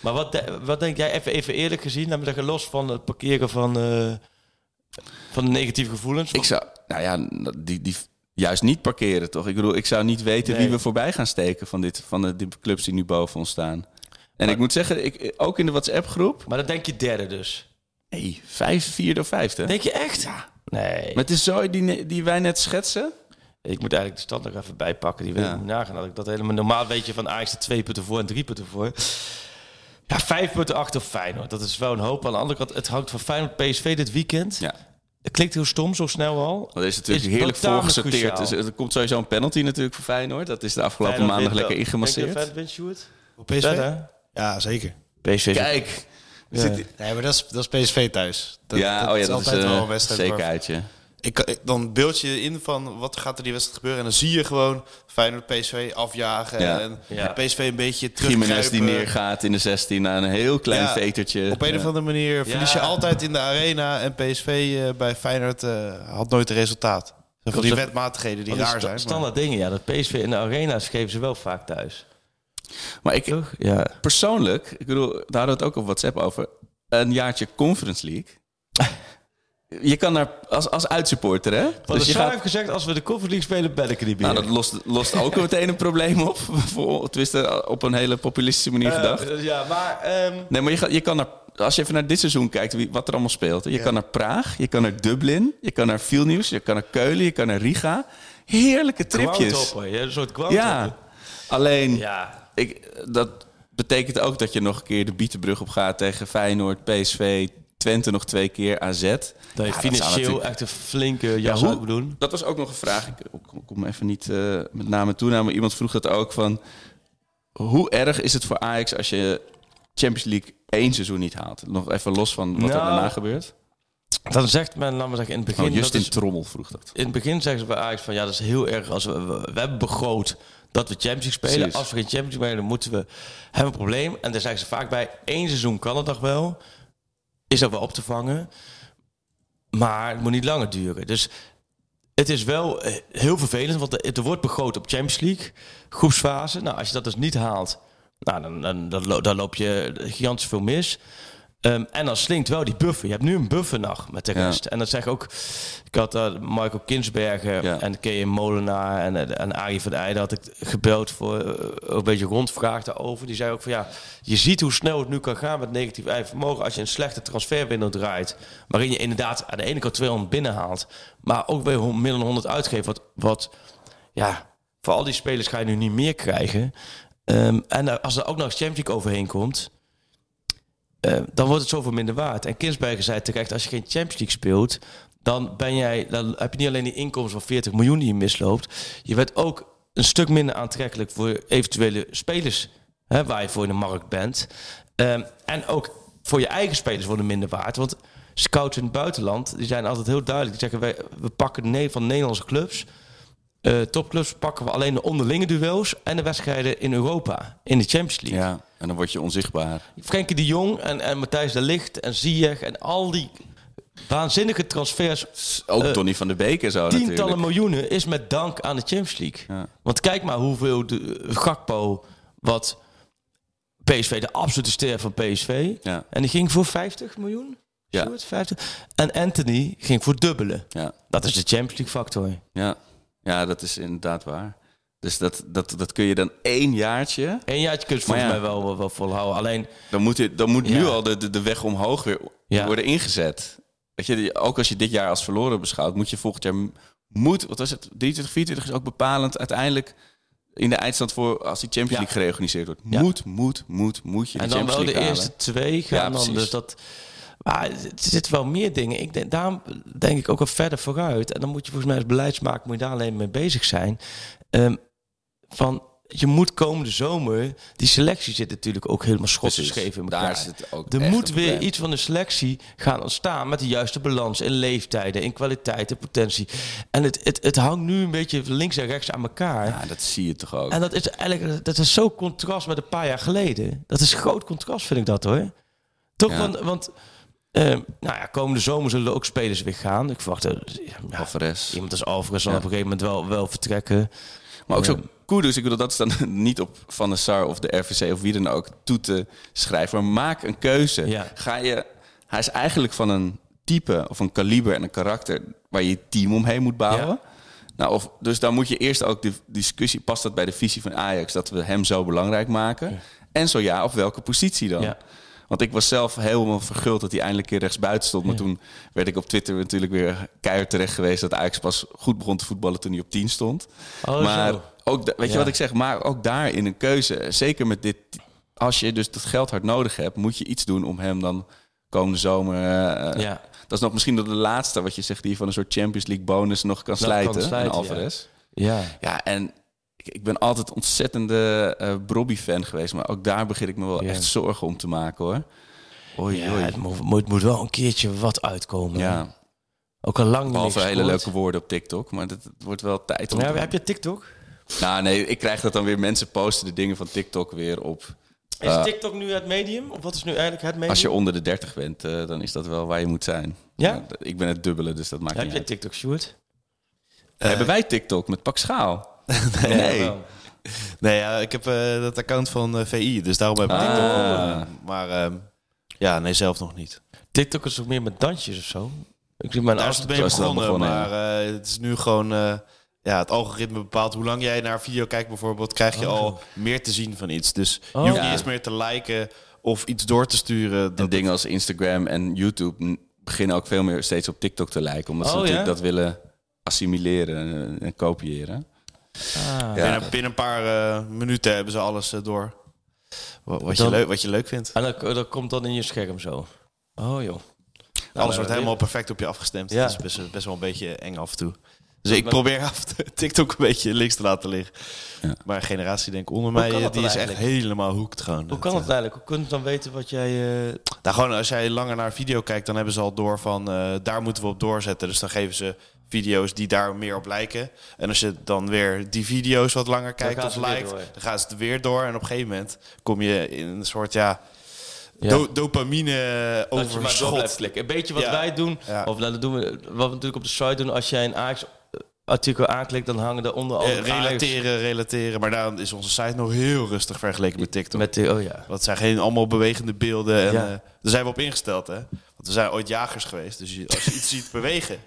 maar wat, de- wat denk jij, even, even eerlijk gezien, ben los van het parkeren van, eh, van de negatieve gevoelens? Ik zou, nou ja, die, die juist niet parkeren toch? Ik bedoel, ik zou niet weten Nee. wie we voorbij gaan steken van, dit, van de, die clubs die nu boven ons staan. En ik moet zeggen, ik, ook in de WhatsApp-groep. Maar dan denk je derde dus. Nee, vijf, vierde of vijfde. Denk je echt? Ja. Nee. Maar het is zo die, die wij net schetsen. Ik moet eigenlijk de stand nog even bijpakken. Die wil Ja. ik nagaan. Dat ik dat helemaal normaal weet je van Ajax er twee punten voor en drie punten voor. Ja, vijf punten achter Feyenoord. Dat is wel een hoop. Aan de andere kant, het hangt van Feyenoord PSV dit weekend. Ja. Het klinkt heel stom, zo snel al. Dat is natuurlijk Is heerlijk voorgesorteerd. Dus er komt sowieso een penalty natuurlijk voor Feyenoord. Dat is de afgelopen Feyenoord maandag lekker ingemasseerd. Denk je dat Feyenoord wint, Sjoerd? Op PSV? Verder? Ja, zeker. PSV. is- Kijk. Ja. Zit- Nee, maar dat is, dat is PSV thuis. Dat, ja, oh ja, dat is altijd wel eh, een wedstrijd. waar- zekerheidje. Ik, ik- dan beeld je in van wat gaat er die wedstrijd gebeuren. En dan zie je gewoon Feyenoord PSV afjagen. Ja. En Ja. PSV een beetje Jiménez terugkruipen. die neergaat in de 16 na een heel klein Ja, vetertje. Op een Ja. of andere manier verlies je altijd in de arena. En PSV eh, bij Feyenoord eh, had nooit een resultaat. Van die Dat- wetmatigheden die sta- zijn. maar- Standaard dingen, ja. Dat PSV in de arena's geven ze wel vaak thuis. Maar ik, Toch? Ja. persoonlijk, ik bedoel, daar hadden we het ook op WhatsApp over. Een jaartje Conference League. [laughs] Je kan daar als, als uitsupporter, hè? Wat Dus je gaat, gezegd, als we de Conference League spelen, ben ik er niet meer. nou, dat lost, lost ook [laughs] meteen een probleem op. [laughs] Tenminste, op een hele populistische manier gedacht. Eh, ja, maar... ehm, Nee, maar je, gaat, je kan naar, als je even naar dit seizoen kijkt, wie, wat er allemaal speelt. Je kan naar Praag, je kan naar Dublin, je kan naar Vilnius, je kan naar Keulen, je kan naar Riga. Heerlijke tripjes. Een soort groundhopper. Ja, alleen Ja. Ik, dat betekent ook dat je nog een keer de Bietenbrug op gaat tegen Feyenoord, PSV, Twente nog twee keer, AZ. Dat je Ja, financieel natuurlijk- echt een flinke jas hoe- moet doen. Dat was ook nog een vraag. Ik, kom even niet eh, met name toe, maar iemand vroeg dat ook van... Hoe erg is het voor Ajax als je Champions League één seizoen niet haalt? Nog even los van wat er Nou, daarna gebeurt. Dan zegt men, maar zeggen, in het begin... Oh, dat Justin is- Trommel vroeg dat. in het begin zeggen ze bij Ajax van... Ja, dat is heel erg als we... We, we hebben begroot dat we Champions League spelen. Precies. Als we geen Champions League spelen, moeten we... Hebben een probleem. En daar zeggen ze vaak bij... één seizoen kan het nog wel. Is ook wel op te vangen. Maar het moet niet langer duren. Dus het is wel eh, heel vervelend. Want er wordt begroot op Champions League. Groepsfase. Nou, als je dat dus niet haalt... Nou, dan, dan, dan, dan loop je gigantisch veel mis. Ehm, en dan slinkt wel die buffer. Je hebt nu een buffer nog met de Ja. rest. En dat zeg ik ook... Ik had uh, Michael Kinsbergen Ja. en K.M. Molenaar en, eh, en Arie van Eijden had ik gebeld voor eh, een beetje rondvraag daarover. Die zei ook van ja, je ziet hoe snel het nu kan gaan met negatief eigen vermogen als je een slechte transferwindow draait. Waarin je inderdaad aan de ene kant 200 binnenhaalt, maar ook weer meer dan 100 uitgeeft. Wat, wat ja, voor al die spelers ga je nu niet meer krijgen. Ehm, en als er ook nog eens Champions League overheen komt, eh, dan wordt het zoveel minder waard. En Kinsberger zei terecht, als je geen Champions League speelt, dan, ben jij, dan heb je niet alleen die inkomsten van 40 miljoen die je misloopt. Je bent ook een stuk minder aantrekkelijk voor eventuele spelers hè, waar je voor in de markt bent. Ehm, en ook voor je eigen spelers worden minder waard. Want scouts in het buitenland die zijn altijd heel duidelijk. Die zeggen, wij, we pakken van de Nederlandse clubs. Eh, topclubs pakken we alleen de onderlinge duels en de wedstrijden in Europa, in de Champions League. Ja, en dan word je onzichtbaar. Frenkie de Jong en, en Matthijs de Ligt en Ziyech en al die waanzinnige transfers. Ook Eh, Donny van der Beek en zo Tientallen natuurlijk. miljoenen is met dank aan de Champions League. Ja. Want kijk maar hoeveel de, Gakpo, wat PSV, de absolute ster van PSV. Ja. En die ging voor 50 miljoen. Ja. Zoiets, 50. En Anthony ging voor dubbele. Ja, Dat is de Champions League factor. ja. Ja, dat is inderdaad waar. Dus dat, dat, dat kun je dan één jaartje... Eén jaartje kun je volgens ja. mij wel, wel, wel volhouden. Alleen, Dan moet, je, dan moet nu al de, de, de weg omhoog weer worden ingezet. Weet je, ook als je dit jaar als verloren beschouwt, moet je volgend jaar moet, wat was het, 23, 24 is ook bepalend uiteindelijk in de eindstand voor als die Champions Ja. League gereorganiseerd wordt. Ja. Moet, moet, moet, moet je de en dan wel de halen. eerste twee gaan Ja, dan. Dus dat, maar er zitten wel meer dingen. Ik denk, daarom denk ik ook wel verder vooruit. En dan moet je volgens mij als beleidsmaker moet je daar alleen mee bezig zijn. Ehm, van je moet komende zomer... Die selectie zit natuurlijk ook helemaal scheef in Daar elkaar. zit ook er moet weer iets van de selectie gaan ontstaan... met de juiste balans in leeftijden, in kwaliteit, in potentie. En het, het, het hangt nu een beetje links en rechts aan elkaar. Ja, dat zie je toch ook. En dat is eigenlijk dat is zo contrast met een paar jaar geleden. Dat is groot contrast, vind ik dat hoor. Toch, Ja. want, want nou ja, komende zomer zullen er ook spelers weer gaan. Ik verwacht dat ja, Alvarez. iemand als Alvarez zal Ja. op een gegeven moment wel, wel vertrekken. Maar ook zo Kudus, ik bedoel, dat is dan [laughs] niet op Van der Sar of de RVC of wie dan ook toe te schrijven. Maar maak een keuze. Ja. Ga je, hij is eigenlijk van een type of een kaliber en een karakter waar je team omheen moet bouwen. Ja. Nou, of, dus dan moet je eerst ook de discussie, past dat bij de visie van Ajax, dat we hem zo belangrijk maken? En zo ja, op welke positie dan? Want ik was zelf helemaal verguld dat hij eindelijk een keer rechtsbuiten stond. Maar toen werd ik op Twitter natuurlijk weer keihard terecht geweest... dat Ajax pas goed begon te voetballen toen hij op 10 stond. Oh, maar zo. ook, weet je Ja. wat ik zeg? Maar ook daarin een keuze. Zeker met dit... Als je dus dat geld hard nodig hebt... moet je iets doen om hem dan komende zomer... eh, Ja. Dat is nog misschien de laatste wat je zegt... die van een soort Champions League bonus nog kan kan slijten. slijten, en ja. Alvarez. Ja. Ja, en ik, ik ben altijd ontzettende eh Brobby-fan geweest. Maar ook daar begin ik me wel Ja. echt zorgen om te maken, hoor. Oei, Ja, oei. het moet, moet, moet wel een keertje wat uitkomen. Ja, Ook al lang behalve hele leuke woorden op TikTok. Maar het, wordt wel tijd om... Ja, te- heb je TikTok? Nou, nee, ik krijg dat dan weer. Mensen posten de dingen van TikTok weer op. Is Eh, TikTok nu het medium? Of wat is nu eigenlijk het medium? Als je onder de 30 bent, eh, dan is dat wel waar je moet zijn. Ja? ik ben het dubbele, dus dat maakt heb niet je uit. TikTok, Stuart? Hebben wij TikTok met Pak Schaal? [laughs] Nee. Nee, ja, ik heb eh, dat account van eh, VI, dus daarom heb ik Ah. TikTok. Eh, maar ehm, ja, nee, zelf nog niet. TikTok is ook meer met dansjes of zo. Ik zie mijn Daar het wel begonnen, begonnen, maar eh, het is nu gewoon... eh, ja, het algoritme bepaalt hoe lang jij naar een video kijkt bijvoorbeeld, krijg je al meer te zien van iets. Dus je Oh. hoeft Ja. niet eens meer te liken of iets door te sturen. En dingen als Instagram en YouTube beginnen ook veel meer steeds op TikTok te lijken. Omdat ze Oh, natuurlijk ja? dat willen assimileren en, en kopiëren. Ah. binnen, binnen een paar eh, minuten hebben ze alles eh, door. Wat, wat, je leuk, wat je leuk vindt. En dat, dat komt dan in je scherm zo. Oh joh. Alles eh, wordt helemaal perfect op je afgestemd. Ja. Dat is best, best wel een beetje eng af en toe. Dus ik probeer af TikTok een beetje links te laten liggen. Ja. Maar een generatie denk ik onder Hoe mij, eh, dat die is echt helemaal hoekt gewoon. Hoe Dat, kan het eigenlijk? Hoe kun je dan weten wat jij... eh, Nou, gewoon als jij langer naar een video kijkt, dan hebben ze al door van eh, daar moeten we op doorzetten. Dus dan geven ze video's die daar meer op lijken. En als je dan weer die video's wat langer kijkt of lijkt, dan gaan ze het weer door. En op een gegeven moment kom je in een soort ja, Ja. do- dopamine dat je maar door overschot. blijft klikken. Een beetje wat Ja. wij doen. Ja. Of nou, dat doen we, wat we natuurlijk op de site doen. Als jij een Ajax artikel aanklikt, dan hangen er onder Eh, alle relateren, relateren. Maar daarom is onze site nog heel rustig vergeleken met TikTok. Met de, oh ja. Want het zijn geen allemaal bewegende beelden. En, Ja. eh, daar zijn we op ingesteld, hè? Want we zijn ooit jagers geweest. Dus als je iets [laughs] ziet bewegen.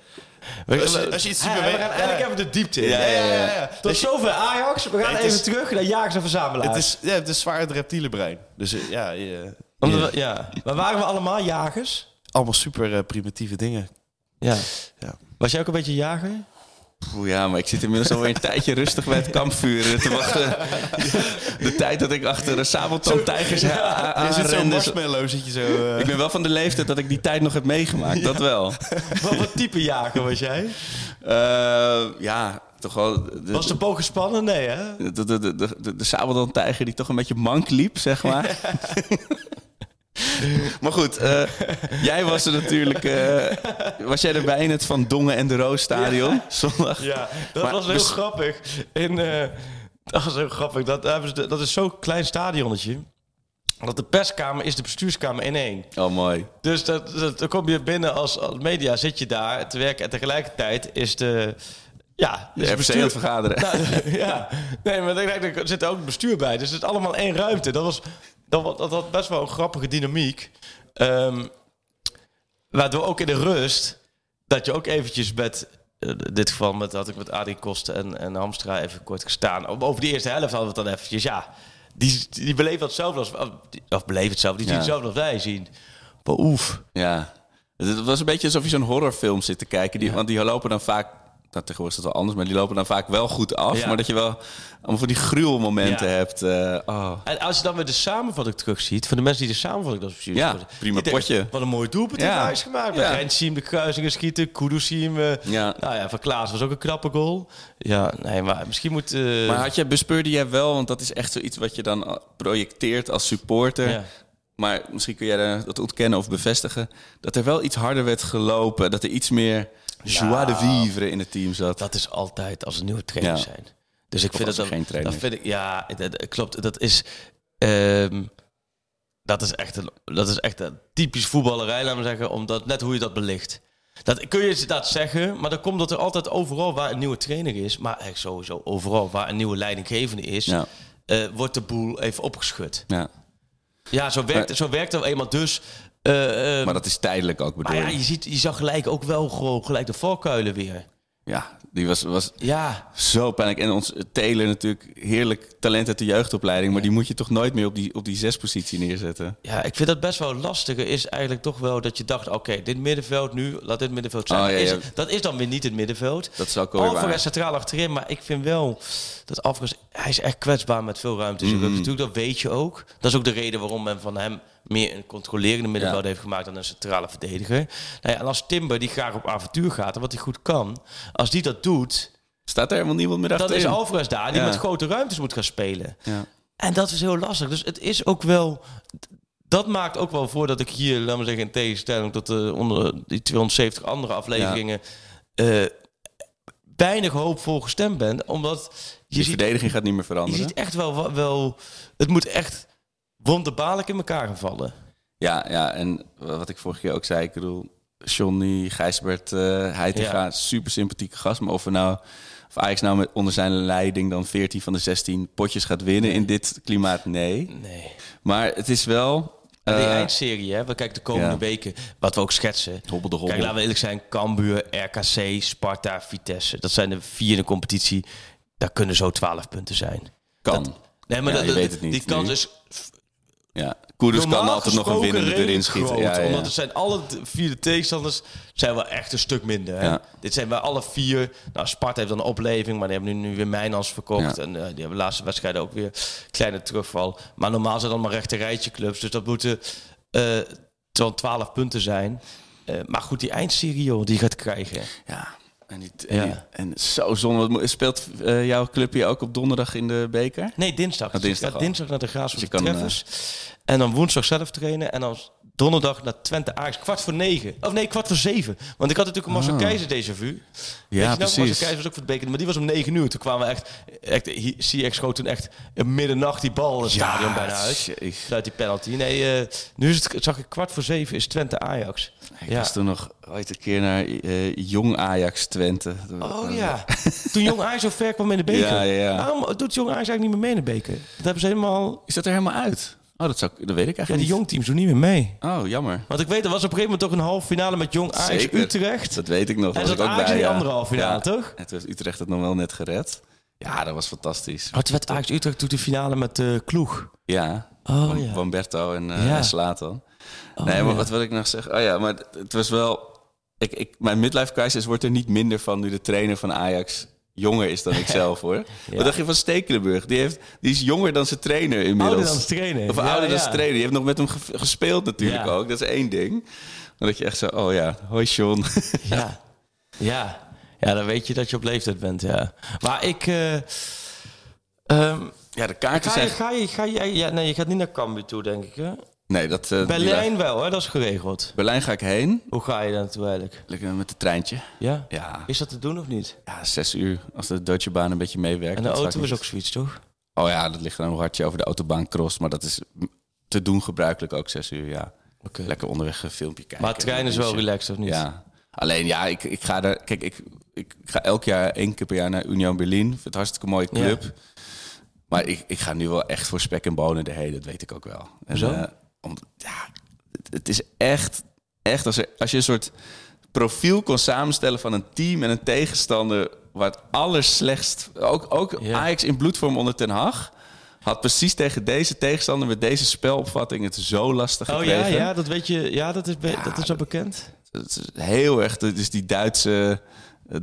We, Als je- als je iets ziet Ja, we gaan eigenlijk even de diepte in. Ja, ja, ja, ja. Tot Dus zover Ajax. We gaan even is- terug naar jagers en verzamelaars. Het is, ja, het is zwaar het reptiele brein. Dus eh, ja, Omdat we- ja. Maar waren we allemaal jagers? allemaal super eh, primitieve dingen. Ja. Ja. Was jij ook een beetje jager? Oeh, ja, maar ik zit inmiddels alweer een [laughs] tijdje rustig bij het kampvuur eh, te wachten. [laughs] De tijd dat ik achter de sabeltoontijgers je zit zo marshmallow, zit je zo... eh, Ik ben wel van de leeftijd dat ik die tijd nog heb meegemaakt, dat wel. [laughs] Wat type jager was jij? Eh, ja, toch wel... De, Was de boog gespannen? Nee, hè? de, de, de, de, de, die toch een beetje mank liep, zeg maar. [laughs] maar goed, eh, jij was er natuurlijk... eh, was jij erbij in het Van Dongen en de Roos stadion? Zondag? Ja, dat Maar was heel grappig. In, eh, dat was heel grappig. Dat, dat is zo'n klein stadionnetje. Dat de perskamer is de bestuurskamer in één. Oh, mooi. Dus dat, dat, dan kom je binnen als, als media, zit je daar te werken. En tegelijkertijd is de... Ja, De is FC aan het vergaderen. Nou, [laughs] ja, nee, maar ik denk, er zit ook het bestuur bij. Dus het is allemaal één ruimte. Dat, was, dat, was- dat had best wel een grappige dynamiek. Ehm, waardoor ook in de rust, dat je ook eventjes met, eh, in dit geval met, had ik met Adi Kosten en, en Hamstra even kort gestaan. Over die eerste helft hadden we het dan eventjes, ja. Die, die beleven het zelf als, of beleven het zelf, die zien Ja. het zelf als wij zien. Maar oef. Ja. Het was een beetje alsof je zo'n horrorfilm zit te kijken. Die, Want die lopen dan vaak dat tegenwoordig is dat wel anders, maar die lopen dan vaak wel goed af. Ja. Maar dat je wel allemaal van die gruwelmomenten Ja. hebt. eh, oh. En als je dan weer de samenvatting terugziet, van de mensen die de samenvatting dat precies Ja, prima potje. Wat een mooi doelpunt Ja. heeft Ajax gemaakt. Ja. Rensiem de kruisingen schieten, Kudusiem. eh Ja. Nou ja, van Klaas was ook een knappe goal. Ja, nee, maar misschien moet... eh, Maar had je, bespeurde jij wel, want dat is echt zoiets wat je dan projecteert als supporter. Maar misschien kun jij dat ontkennen of bevestigen. Dat er wel iets harder werd gelopen. Dat er iets meer joie de vivre in het team zat. Dat is altijd als er nieuwe trainers Ja. zijn. Dus ik Of vind dat, dan- geen trainer dat vind ik, ja, dat, dat klopt. Dat is, ehm, dat is echt, een, dat is echt een typisch voetballerij, laten we zeggen, omdat net hoe je dat belicht. Dat kun je dat zeggen, maar dan komt dat er altijd overal waar een nieuwe trainer is, maar echt sowieso overal waar een nieuwe leidinggevende is, Ja. eh, wordt de boel even opgeschud. Ja. Ja, zo werkt, Maar- zo werkt het eenmaal. Dus, eh, eh, Maar dat is tijdelijk ook bedoel maar ja, je? ziet, je zag gelijk ook wel gewoon gelijk de valkuilen weer. Ja, die was, was Ja, zo pijnlijk. En ons Taylor natuurlijk heerlijk talent uit de jeugdopleiding. Maar die moet je toch nooit meer op die, op die zespositie neerzetten. Ja, ik vind dat best wel lastige. Is eigenlijk toch wel dat je dacht: oké, dit middenveld nu, laat dit middenveld zijn. Oh, ja, Is dat is dan weer niet het middenveld. Dat is ook. Alvarez centraal achterin, maar ik vind wel dat Alvarez, hij is echt kwetsbaar met veel ruimte. zijn Mhm. Natuurlijk, dat weet je ook. Dat is ook de reden waarom men van hem meer een controlerende middenveld Ja. heeft gemaakt dan een centrale verdediger. Nou ja, en als Timber, die graag op avontuur gaat en wat hij goed kan, als die dat doet, Staat er helemaal niemand meer dan achterin. is Alvarez daar die Ja. met grote ruimtes moet gaan spelen. Ja. En dat is heel lastig. Dus het is ook wel. Dat maakt ook wel voor dat ik hier, laten we zeggen, in tegenstelling tot de onder die 270 andere afleveringen, eh, weinig hoopvol gestemd ben. Omdat je Die ziet, verdediging gaat niet meer je veranderen. ziet echt wel, wel. Het moet echt wonderbaarlijk in elkaar gaan vallen. Ja, ja, en wat ik vorige keer ook zei, ik bedoel, Johnny, Gijsbert, eh Heitinga, Ja. super sympathieke gast. Maar of, we nou, of Ajax nou met, onder zijn leiding dan 14 van de 16 potjes gaat winnen in dit klimaat, nee. Nee. Maar het is wel... Die eh, eindserie, hè, we kijken de komende ja. weken, wat we ook schetsen. Hobbel de robbel. Kijk, laten we eerlijk zijn, Cambuur, RKC, Sparta, Vitesse. Dat zijn de vier in de competitie. Daar kunnen zo 12 punten zijn. kan. Nee, maar Ja, dat- weet het niet die kans nu. is Ja. Koerders kan altijd nog een winnende erin schieten. groot, Ja, ja, Omdat het zijn alle vier de tegenstanders zijn wel echt een stuk minder. Hè? Ja. Dit zijn bij alle vier. Nou, Sparta heeft dan een opleving, maar die hebben nu, nu weer Mijnans verkocht. En eh, die hebben de laatste wedstrijden ook weer kleine terugval. Maar normaal zijn het allemaal rechte rijtje clubs. Dus dat moeten eh zo'n 12 punten zijn. Eh, maar goed, die eindserie, joh, die gaat krijgen. Ja. En, die, en, die- en zo zonde. Speelt eh, jouw clubje ook op donderdag in de beker? Nee, dinsdag. Oh, dinsdag al. dinsdag naar de Graafschap Dus kan, Treffers. En dan woensdag zelf trainen. En dan donderdag naar Twente Ajax. Kwart voor negen. Of nee, kwart voor zeven. Want ik had natuurlijk een Marcel Oh. Keizer déjà vu. Je nog? precies. Marcel Keizer was ook voor het beker. Maar die was om negen uur. Toen kwamen we echt... echt CX schoot toen echt in middernacht die bal het stadion bijna uit. Uit die penalty. Nee, eh, nu is het, zag ik kwart voor zeven is Twente Ajax. Ik ja. was toen nog ooit een keer naar eh, Jong Ajax Twente. Oh ja. Toen Jong Ajax zo ver kwam in de [laughs] beker. Ja, ja, ja. Waarom doet Jong Ajax eigenlijk niet meer mee in de beker? Dat hebben ze helemaal... Is dat er helemaal uit? Oh, dat, zou, dat weet ik Ja, eigenlijk die jongteams doen niet meer mee. niet. Oh, jammer. Want ik weet, er was op een gegeven moment toch een halve finale met Jong Ajax Zeker. Utrecht. Dat weet ik nog. En was ik ook bij, die ja. andere halve finale, Ja. toch? Toen heeft Utrecht het nog wel net gered. Ja, dat was fantastisch. Oh, werd Ajax Utrecht toen de finale met uh, Kloeg. Ja. Oh, ja. van en, uh, Ja. en Slatan. Oh, nee, maar ja. wat wil ik nog zeggen? Oh ja, maar het, het was wel... Ik, ik, mijn midlife crisis wordt er niet minder van nu de trainer van Ajax jonger is dan ik [laughs] zelf, hoor. Wat dacht je van Stekelenburg? Die, heeft, die is jonger dan zijn trainer inmiddels. Ouder dan zijn trainer. Of Ja, ouder dan ja. zijn trainer. Die heeft nog met hem ge- gespeeld natuurlijk Ja. ook. Dat is één ding. Maar dat je echt zo... Oh ja, hoi Sean. Ja. [laughs] ja. Ja, dan weet je dat je op leeftijd bent, ja. Maar ik... ehm, ja, de kaarten ga, je, zijn... ga, je, ga je... Ja, nee, je gaat niet naar Cambuur toe, denk ik, hè? Nee, dat... die Berlijn wel, hè? Dat is geregeld. Berlijn ga ik heen. Hoe ga je daar naartoe eigenlijk? Lekker met het treintje. Ja? Ja, Is dat te doen of niet? ja zes uur. Als de Deutsche Bahn een beetje meewerkt. En de auto is ook zoiets, toch? Oh ja, dat ligt dan hoe hard je over de autobaan cross. Maar dat is te doen gebruikelijk ook zes uur, ja. Oké. Lekker onderweg een filmpje kijken. Maar trein is wel relaxed, of niet? Ja. Alleen ja, ik, ik ga er... Kijk, ik, ik ga elk jaar één keer per jaar naar Union Berlin. Vind het een hartstikke mooie club. Maar ik, ik ga nu wel echt voor spek en bonen erheen. Dat weet ik ook wel. En, Zo? Om, ja, het, is echt... Echt, als, er, als je een soort profiel kon samenstellen van een team en een tegenstander... waar het allerslechtst... Ook, ook Ja. Ajax in bloedvorm onder Ten Hag... had precies tegen deze tegenstander met deze spelopvatting het zo lastig Oh gekregen. ja, ja, dat weet je. Ja, dat is, Ja, dat is al bekend. Het is heel erg, is die Duitse eh,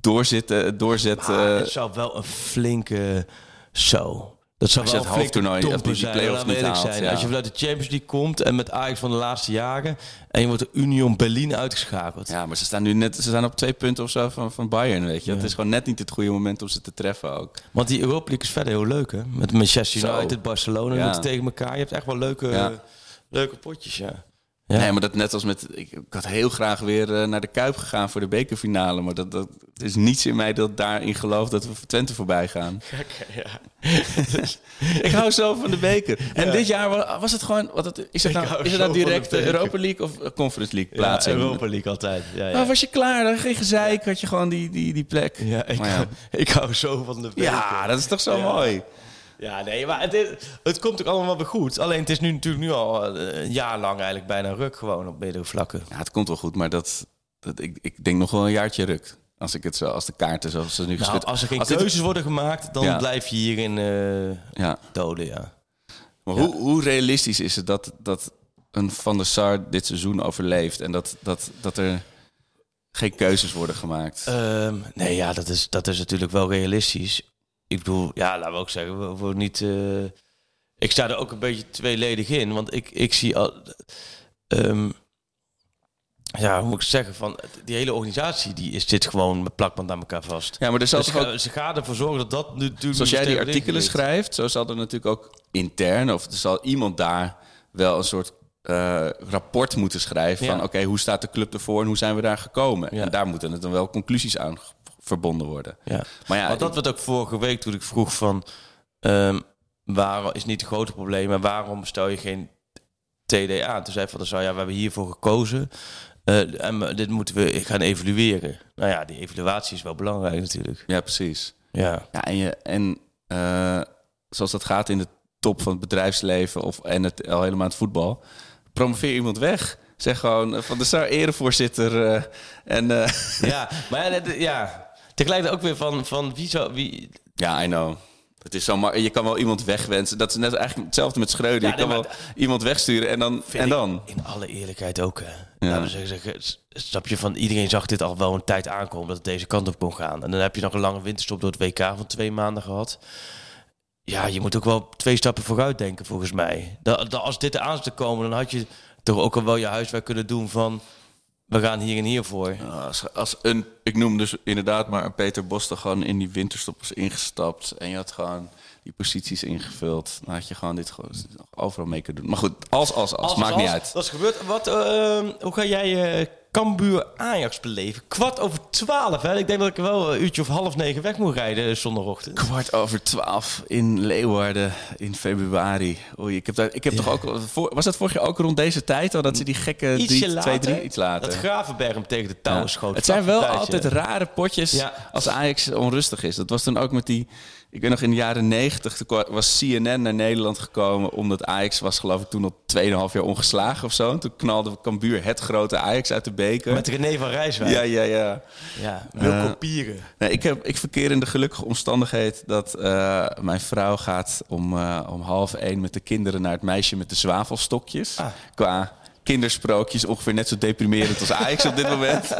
doorzitten, doorzet. Eh, het zou wel een flinke... Zo. Dat zou Als je wel het hoofdtoernooi, of die- die zijn, play-offs niet haalt, zijn. ja. Als je vanuit de Champions League komt en met Ajax van de laatste jaren... en je wordt de Union Berlin uitgeschakeld. ja, maar ze staan nu net, ze staan op twee punten of zo van, van Bayern, weet je. Ja. Het is gewoon net niet het goede moment om ze te treffen ook. Want die Europa League is verder heel leuk, hè? Met Manchester Zo. United, Barcelona Ja. moeten tegen elkaar. Je hebt echt wel leuke, Ja. leuke potjes, ja. Ja. Nee, maar dat net als met... Ik, ik had heel graag weer eh, naar de Kuip gegaan voor de bekerfinale. Maar dat, dat er is niets in mij dat daarin gelooft dat we voor Twente voorbij gaan. [laughs] [laughs] ik hou zo van de beker. En dit jaar wa- was het gewoon... Wat het, is het nou, hou is het nou direct de. Europa League of eh, Conference League Ja, plaatsing? Europa League altijd. Ja, ja. Maar was je klaar? Dan geen gezeik, had je gewoon die, die, die plek. ja, ik, ja. [laughs] ik hou zo van de beker. Ja, dat is toch zo Ja. mooi. Ja, nee, maar het, is- het komt ook allemaal weer goed. Alleen het is nu natuurlijk nu al eh, een jaar lang eigenlijk bijna ruk gewoon op meerdere vlakken. Ja, het komt wel goed, maar dat, dat, ik, ik denk nog wel een jaartje rukt. Als ik het zo, als de kaarten zoals ze nu Nou, als er geen Als dit- keuzes worden gemaakt, dan Ja. blijf je hierin eh Ja, doden, ja. maar Ja. Hoe, hoe realistisch is het dat, dat een Van der Sar dit seizoen overleeft en dat, dat, dat er geen keuzes worden gemaakt? Ehm, nee, ja, dat is, dat is natuurlijk wel realistisch. Ik bedoel, ja, laten we ook zeggen, we hoeven niet... eh, ik sta er ook een beetje tweeledig in, want ik, ik zie al... ehm, ja, hoe moet ik zeggen, van die hele organisatie die is dit gewoon met plakband aan elkaar vast. ja, maar er zal Dus ook, ze gaan ervoor zorgen dat dat nu natuurlijk... zoals jij die artikelen ligt. schrijft, zo zal er natuurlijk ook intern, of er zal iemand daar wel een soort eh, rapport moeten schrijven Ja. van oké, hoe staat de club ervoor en hoe zijn we daar gekomen? Ja. En daar moeten het dan wel conclusies aan verbonden worden. Ja. Maar ja, Want dat werd ook vorige week toen ik vroeg van... ehm waarom is niet het grote probleem, maar waarom stel je geen TD aan? Toen zei Van der Sar, ja, we hebben hiervoor gekozen. eh, en dit moeten we gaan evalueren. Nou ja, die evaluatie is wel belangrijk natuurlijk. ja, precies. Ja, Ja, en, je, en eh, zoals dat gaat in de top van het bedrijfsleven of, en het, al helemaal het voetbal, promoveer iemand weg. Zeg gewoon eh, van de Sar erevoorzitter. eh, en eh, ja maar ja, dat- ja, tegelijkertijd ook weer van, van wie zou... Wie, ja, I know. Het is zo maar je kan wel iemand wegwensen. Dat is net eigenlijk hetzelfde met Schreuder. Ja, je kan wel iemand wegsturen en dan. En dan? In alle eerlijkheid ook. Hè. Ja. Laten we zeggen, zeggen, s- snap je van iedereen zag dit al wel een tijd aankomen dat het deze kant op kon gaan. En dan heb je nog een lange winterstop door het WK van twee maanden gehad. Ja, je moet ook wel twee stappen vooruit denken volgens mij. Dat, dat als dit eraan zit te komen, dan had je toch ook al wel je huiswerk kunnen doen van we gaan hier en hier voor. Als, een, ik noem dus inderdaad maar Peter Bos gewoon in die winterstop was ingestapt. En je had gewoon die posities ingevuld. Dan had je gewoon dit gewoon overal mee kunnen doen. Maar goed, als, als, als. maakt niet uit. Dat is gebeurd. Wat, eh, hoe ga jij eh Cambuur Ajax beleven? Kwart over twaalf. Hè? Ik denk dat ik wel een uurtje of half negen weg moet rijden eh, zondagochtend. Kwart over twaalf in Leeuwarden in februari. Oei, ik heb, daar, ik heb toch ook... Was dat vorig jaar ook rond deze tijd al? Dat ze die gekke Ietsje drie, later. twee, drie, iets later. Dat Gravenberg hem tegen de touwen Ja. schoot. Het zijn wel altijd rare potjes Ja. als Ajax onrustig is. Dat was toen ook met die... Ik weet nog in de jaren negentig was CNN naar Nederland gekomen... omdat Ajax was geloof ik toen al 2,5 jaar ongeslagen of zo. En toen knalde Cambuur het grote Ajax uit de beker. Met René van Rijswijk. ja, ja, ja. ja. Wilco Eh, Pieren. Nee, ik, heb, ik verkeer in de gelukkige omstandigheid dat eh, mijn vrouw gaat om, eh, om half één met de kinderen naar het meisje met de zwavelstokjes. Ah. Qua kindersprookjes ongeveer net zo deprimerend als Ajax op dit moment. [laughs]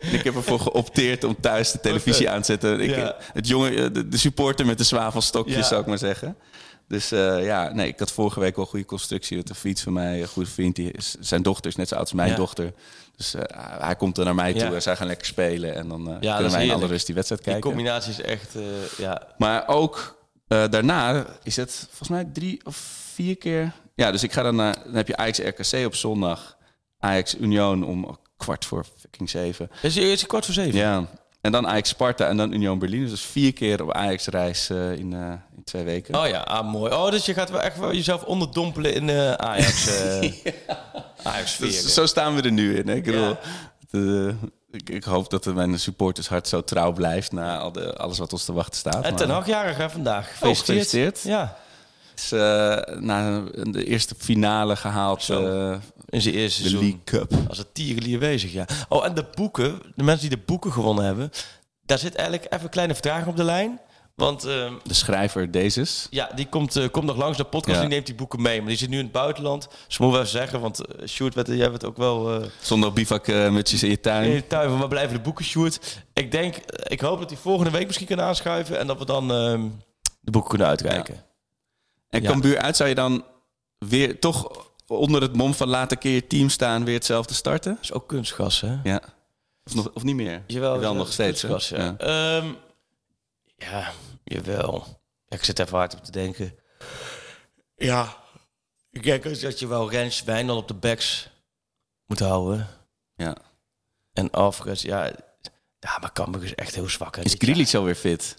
En ik heb ervoor geopteerd om thuis de televisie aan te zetten. Ik, Ja. het jongen, eh, de, de supporter met de zwavelstokjes, Ja. zou ik maar zeggen. Dus eh, ja, nee, ik had vorige week wel een goede constructie. Dat een fiets van mij, een goede vriend, die is, zijn dochter is net zo oud als mijn Ja. dochter. Dus eh, hij komt er naar mij toe en zij gaan lekker spelen. En dan eh, kunnen wij in alle rust die wedstrijd Die kijken. combinatie is echt... eh, ja. Maar ook eh, daarna is het volgens mij drie of vier keer. Ja, dus ik ga dan naar. Dan heb je Ajax RKC op zondag. Ajax Union om kwart voor fucking zeven. Is kwart voor zeven? Ja. En dan Ajax Sparta en dan Union Berlin. Dus vier keer op Ajax reis eh, in, eh, in twee weken. Oh ja, ah, mooi. Oh, dus je gaat wel echt wel jezelf onderdompelen in de Ajax, eh Ajax [laughs] sfeer. Dus zo staan we er nu in. Hè? Ik, bedoel, de- ik, ik hoop dat mijn supportershart zo trouw blijft na al de, alles wat ons te wachten staat. En ten Hagjarig hè, vandaag. Oh, Gefeliciteerd. gefeliciteerd. Ja, is na de eerste finale gehaald. In zijn eerste de seizoen. League Cup. Als het tierenlier bezig, ja. Oh, en de boeken, de mensen die de boeken gewonnen hebben, daar zit eigenlijk even een kleine vertraging op de lijn. Want ehm, De schrijver Dezes. ja, die komt, eh, komt nog langs de podcast Ja. die neemt die boeken mee. Maar die zit nu in het buitenland. Dus moeten we even zeggen, want uh, Sjoerd, werd- jij werd ook wel... eh, Zonder bivak eh, mutjes in je tuin. in de tuin waar blijven de boeken, Sjoerd? Ik denk, ik hoop dat hij volgende week misschien kan aanschuiven. En dat we dan ehm, de boeken kunnen uitkijken. En Ja. Cambuur uit zou je dan weer toch onder het mom van laat een keer je team staan weer hetzelfde starten? Dat is ook kunstgas, hè? Ja. Of, nog, of niet meer? Jawel, wel nog steeds. kunstgas, ja. Ja, jawel. Ja, ik zit even hard op te denken. Ja, ik denk dat je wel Rens Wijndal op de backs moet houden. Ja. En Alvarez, ja... Ja, maar Cambuur is echt heel zwak. Hè, Is. Grealish alweer fit?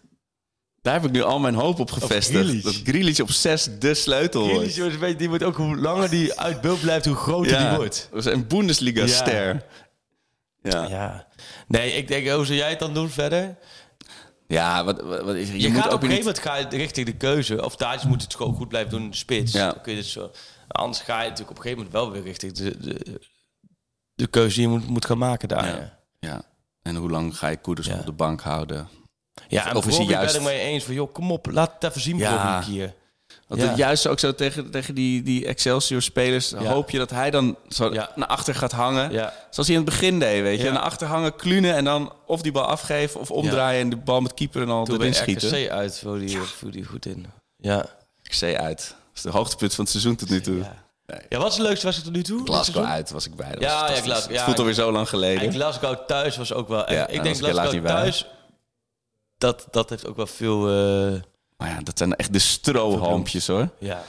Daar heb ik nu al mijn hoop op gevestigd. Grealish. Dat Grealish op 6 de sleutel wordt. Grealish, weet je, die wordt ook hoe langer die uit beeld blijft, hoe groter die wordt. dat is een Bundesliga-ster. Ja. Ja. Ja. Nee, ik denk, hoe zou jij het dan doen verder? wat, wat, wat is er? Je, moet gaat op een gegeven moment ga je richting de keuze. Of Thijs moet het gewoon goed blijven doen in de spits. Ja. Dan kun je het zo. Anders ga je natuurlijk op een gegeven moment wel weer richting de, de, de keuze die je moet, moet gaan maken daar. Ja. Ja, Ja. En hoe lang ga je Koeders Ja. op de bank houden? Ja en Of is hij Brobbey juist- ben ik mee eens van, joh, kom op, laat het even zien, Ja. Brobbey, een keer. Want Ja. het juist ook zo tegen, tegen die, die Excelsior-spelers... hoop je dat hij dan zo Ja. naar achter gaat hangen. Zoals hij in het begin deed, weet je. Naar achter hangen, klunen en dan of die bal afgeven... of omdraaien en de bal met keeper en al Toen erin schieten. RKC uit, voel die, voel die goed in. Ja. XC uit. Dat is de hoogtepunt van het seizoen tot nu toe. Ja. Ja, wat is het leukste was het tot nu toe? Glasgow uit was ik bij. Dat Ja, ja. Glasgow, Het ja, voelt alweer zo lang geleden. En Glasgow thuis was ook wel... Ja, ik denk Glasgow thuis... Dat, dat heeft ook wel veel... eh, Maar ja, dat zijn echt de strohalmpjes hoor. ja.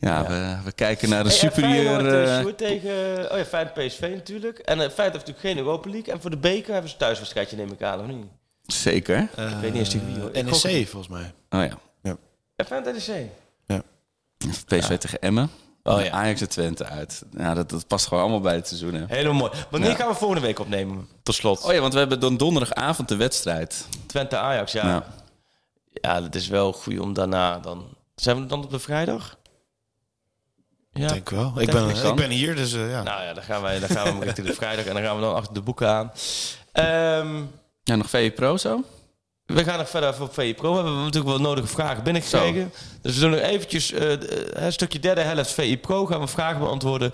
Ja, We, we kijken naar de Hey, en superieur... Eh, eh, tegen... Oh ja, Feyenoord PSV natuurlijk. En uh, Feyenoord heeft natuurlijk geen Europa League. En voor de beker hebben ze een thuiswedstrijdje, neem ik aan, of niet? zeker. ik weet niet eens tegen wie. hoor. NEC volgens mij. Oh ja. En Feyenoord NEC. PSV tegen Emmen. Oh ja. Ajax en Twente uit. Ja, dat, dat past gewoon allemaal bij het seizoen. Hè. Helemaal mooi. Wanneer Ja. gaan we volgende week opnemen? Tot slot. Oh ja, want we hebben dan donderdagavond de wedstrijd. Twente-Ajax, ja. Ja. ja. dat is wel goed om daarna dan... Zijn we dan op de vrijdag? Ja. Ik denk wel. Ik ben, ik ben hier, dus eh, ja. Nou ja, dan gaan, wij, dan gaan we richting de vrijdag en dan gaan we dan achter de boeken aan. Ehm, Ja, nog VE Pro zo? We gaan nog verder voor VE Pro. We hebben natuurlijk wel nodige vragen binnengekregen. Dus we doen nog eventjes d- een stukje derde helft VE Pro. Gaan we vragen beantwoorden.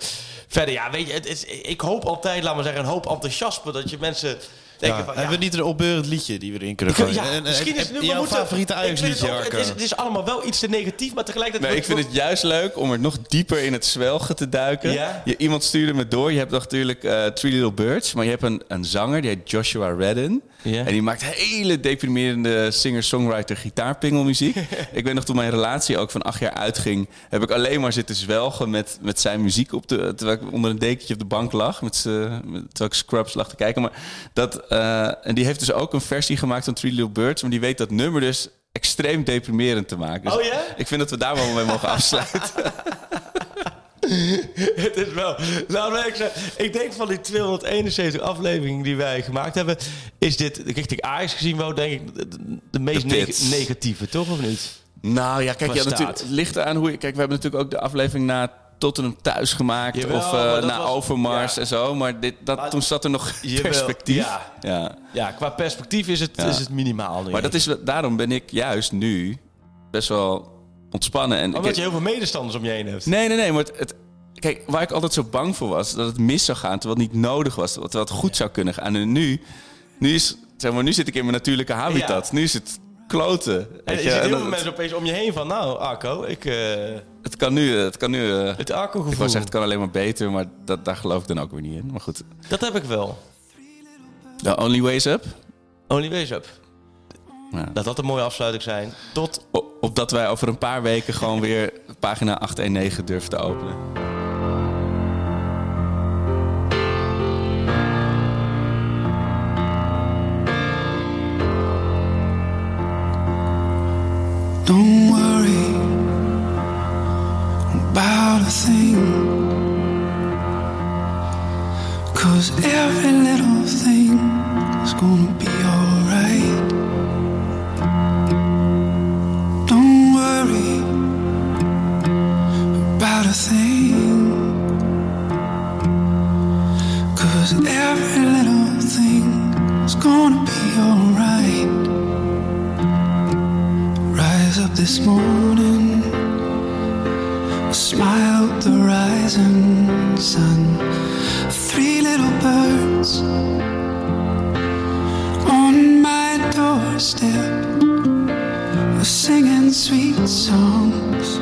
Verder, ja, weet je, het is, ik hoop altijd, laat maar zeggen, een hoop enthousiasme. Dat je mensen denken Ja, van... hebben we niet een opbeurend liedje die we erin kunnen gooien? ja, En, misschien is het nu jouw we moeten- favoriete Ajax liedje, het, ook- het, is, het is allemaal wel iets te negatief, maar tegelijkertijd... Nee, ik vind het juist leuk om er nog dieper in het zwelgen te duiken. Ja? Je, iemand stuurde me door. Je hebt natuurlijk eh Three Little Birds. Maar je hebt een, een zanger, die heet Joshua Redden. En die maakt hele deprimerende singer-songwriter gitaarpingelmuziek. [laughs] ik weet nog, toen mijn relatie ook van acht jaar uitging... heb ik alleen maar zitten zwelgen met, met zijn muziek... Op de, terwijl ik onder een dekentje op de bank lag. Met, terwijl ik Scrubs lag te kijken. Maar dat, eh, en die heeft dus ook een versie gemaakt van Three Little Birds. Maar die weet dat nummer dus extreem deprimerend te maken. Dus Oh ja? ik vind dat we daar wel mee mogen [laughs] afsluiten. [laughs] Het is wel. Even zeggen, ik denk van die 271 afleveringen die wij gemaakt hebben, is dit richting Ajax gezien wel, denk ik, de, de meest neg- negatieve, toch of niet? Nou ja, kijk, ja, natuurlijk, het ligt eraan hoe je... Kijk, we hebben natuurlijk ook de aflevering na Tottenham thuis gemaakt. Jawel, of maar eh dat na was- Overmars ja. en zo. Maar dit, dat, Maar- toen zat er nog Jawel, perspectief. ja. ja. Ja, qua perspectief is het, Ja. is het minimaal nu. Maar dat is, daarom ben ik juist nu best wel ontspannen. En Omdat je heel veel medestanders om je heen hebt. Nee, nee, nee. Maar het, het- kijk, waar ik altijd zo bang voor was, dat het mis zou gaan, terwijl het niet nodig was, terwijl het goed zou kunnen gaan. En nu, nu, is, zeg maar, nu zit ik in mijn natuurlijke habitat. Nu is het kloten. En je je. ziet heel veel mensen opeens om je heen van, nou Arco, ik, eh, Het kan nu, het kan nu eh, het Arco gevoel. ik wou zeggen, het kan alleen maar beter, maar dat, daar geloof ik dan ook weer niet in. Maar goed, Dat heb ik wel. the only ways up. Only ways up. Ja. Dat dat een mooie afsluiting zijn. Tot O- Opdat wij over een paar weken gewoon weer pagina 819 durven te openen. Don't worry about a thing. Cause every little thing is gonna be this morning. Smile at the rising sun. Three little birds on my doorstep were singing sweet songs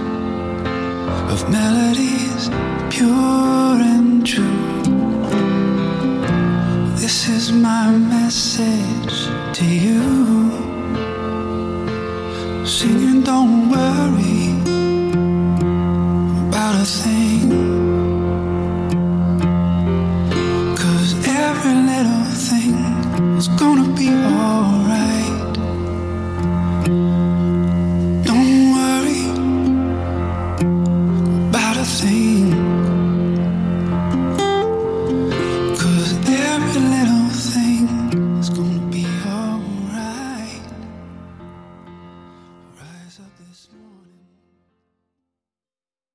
of melodies pure and true. This is my message to you. Singing, don't worry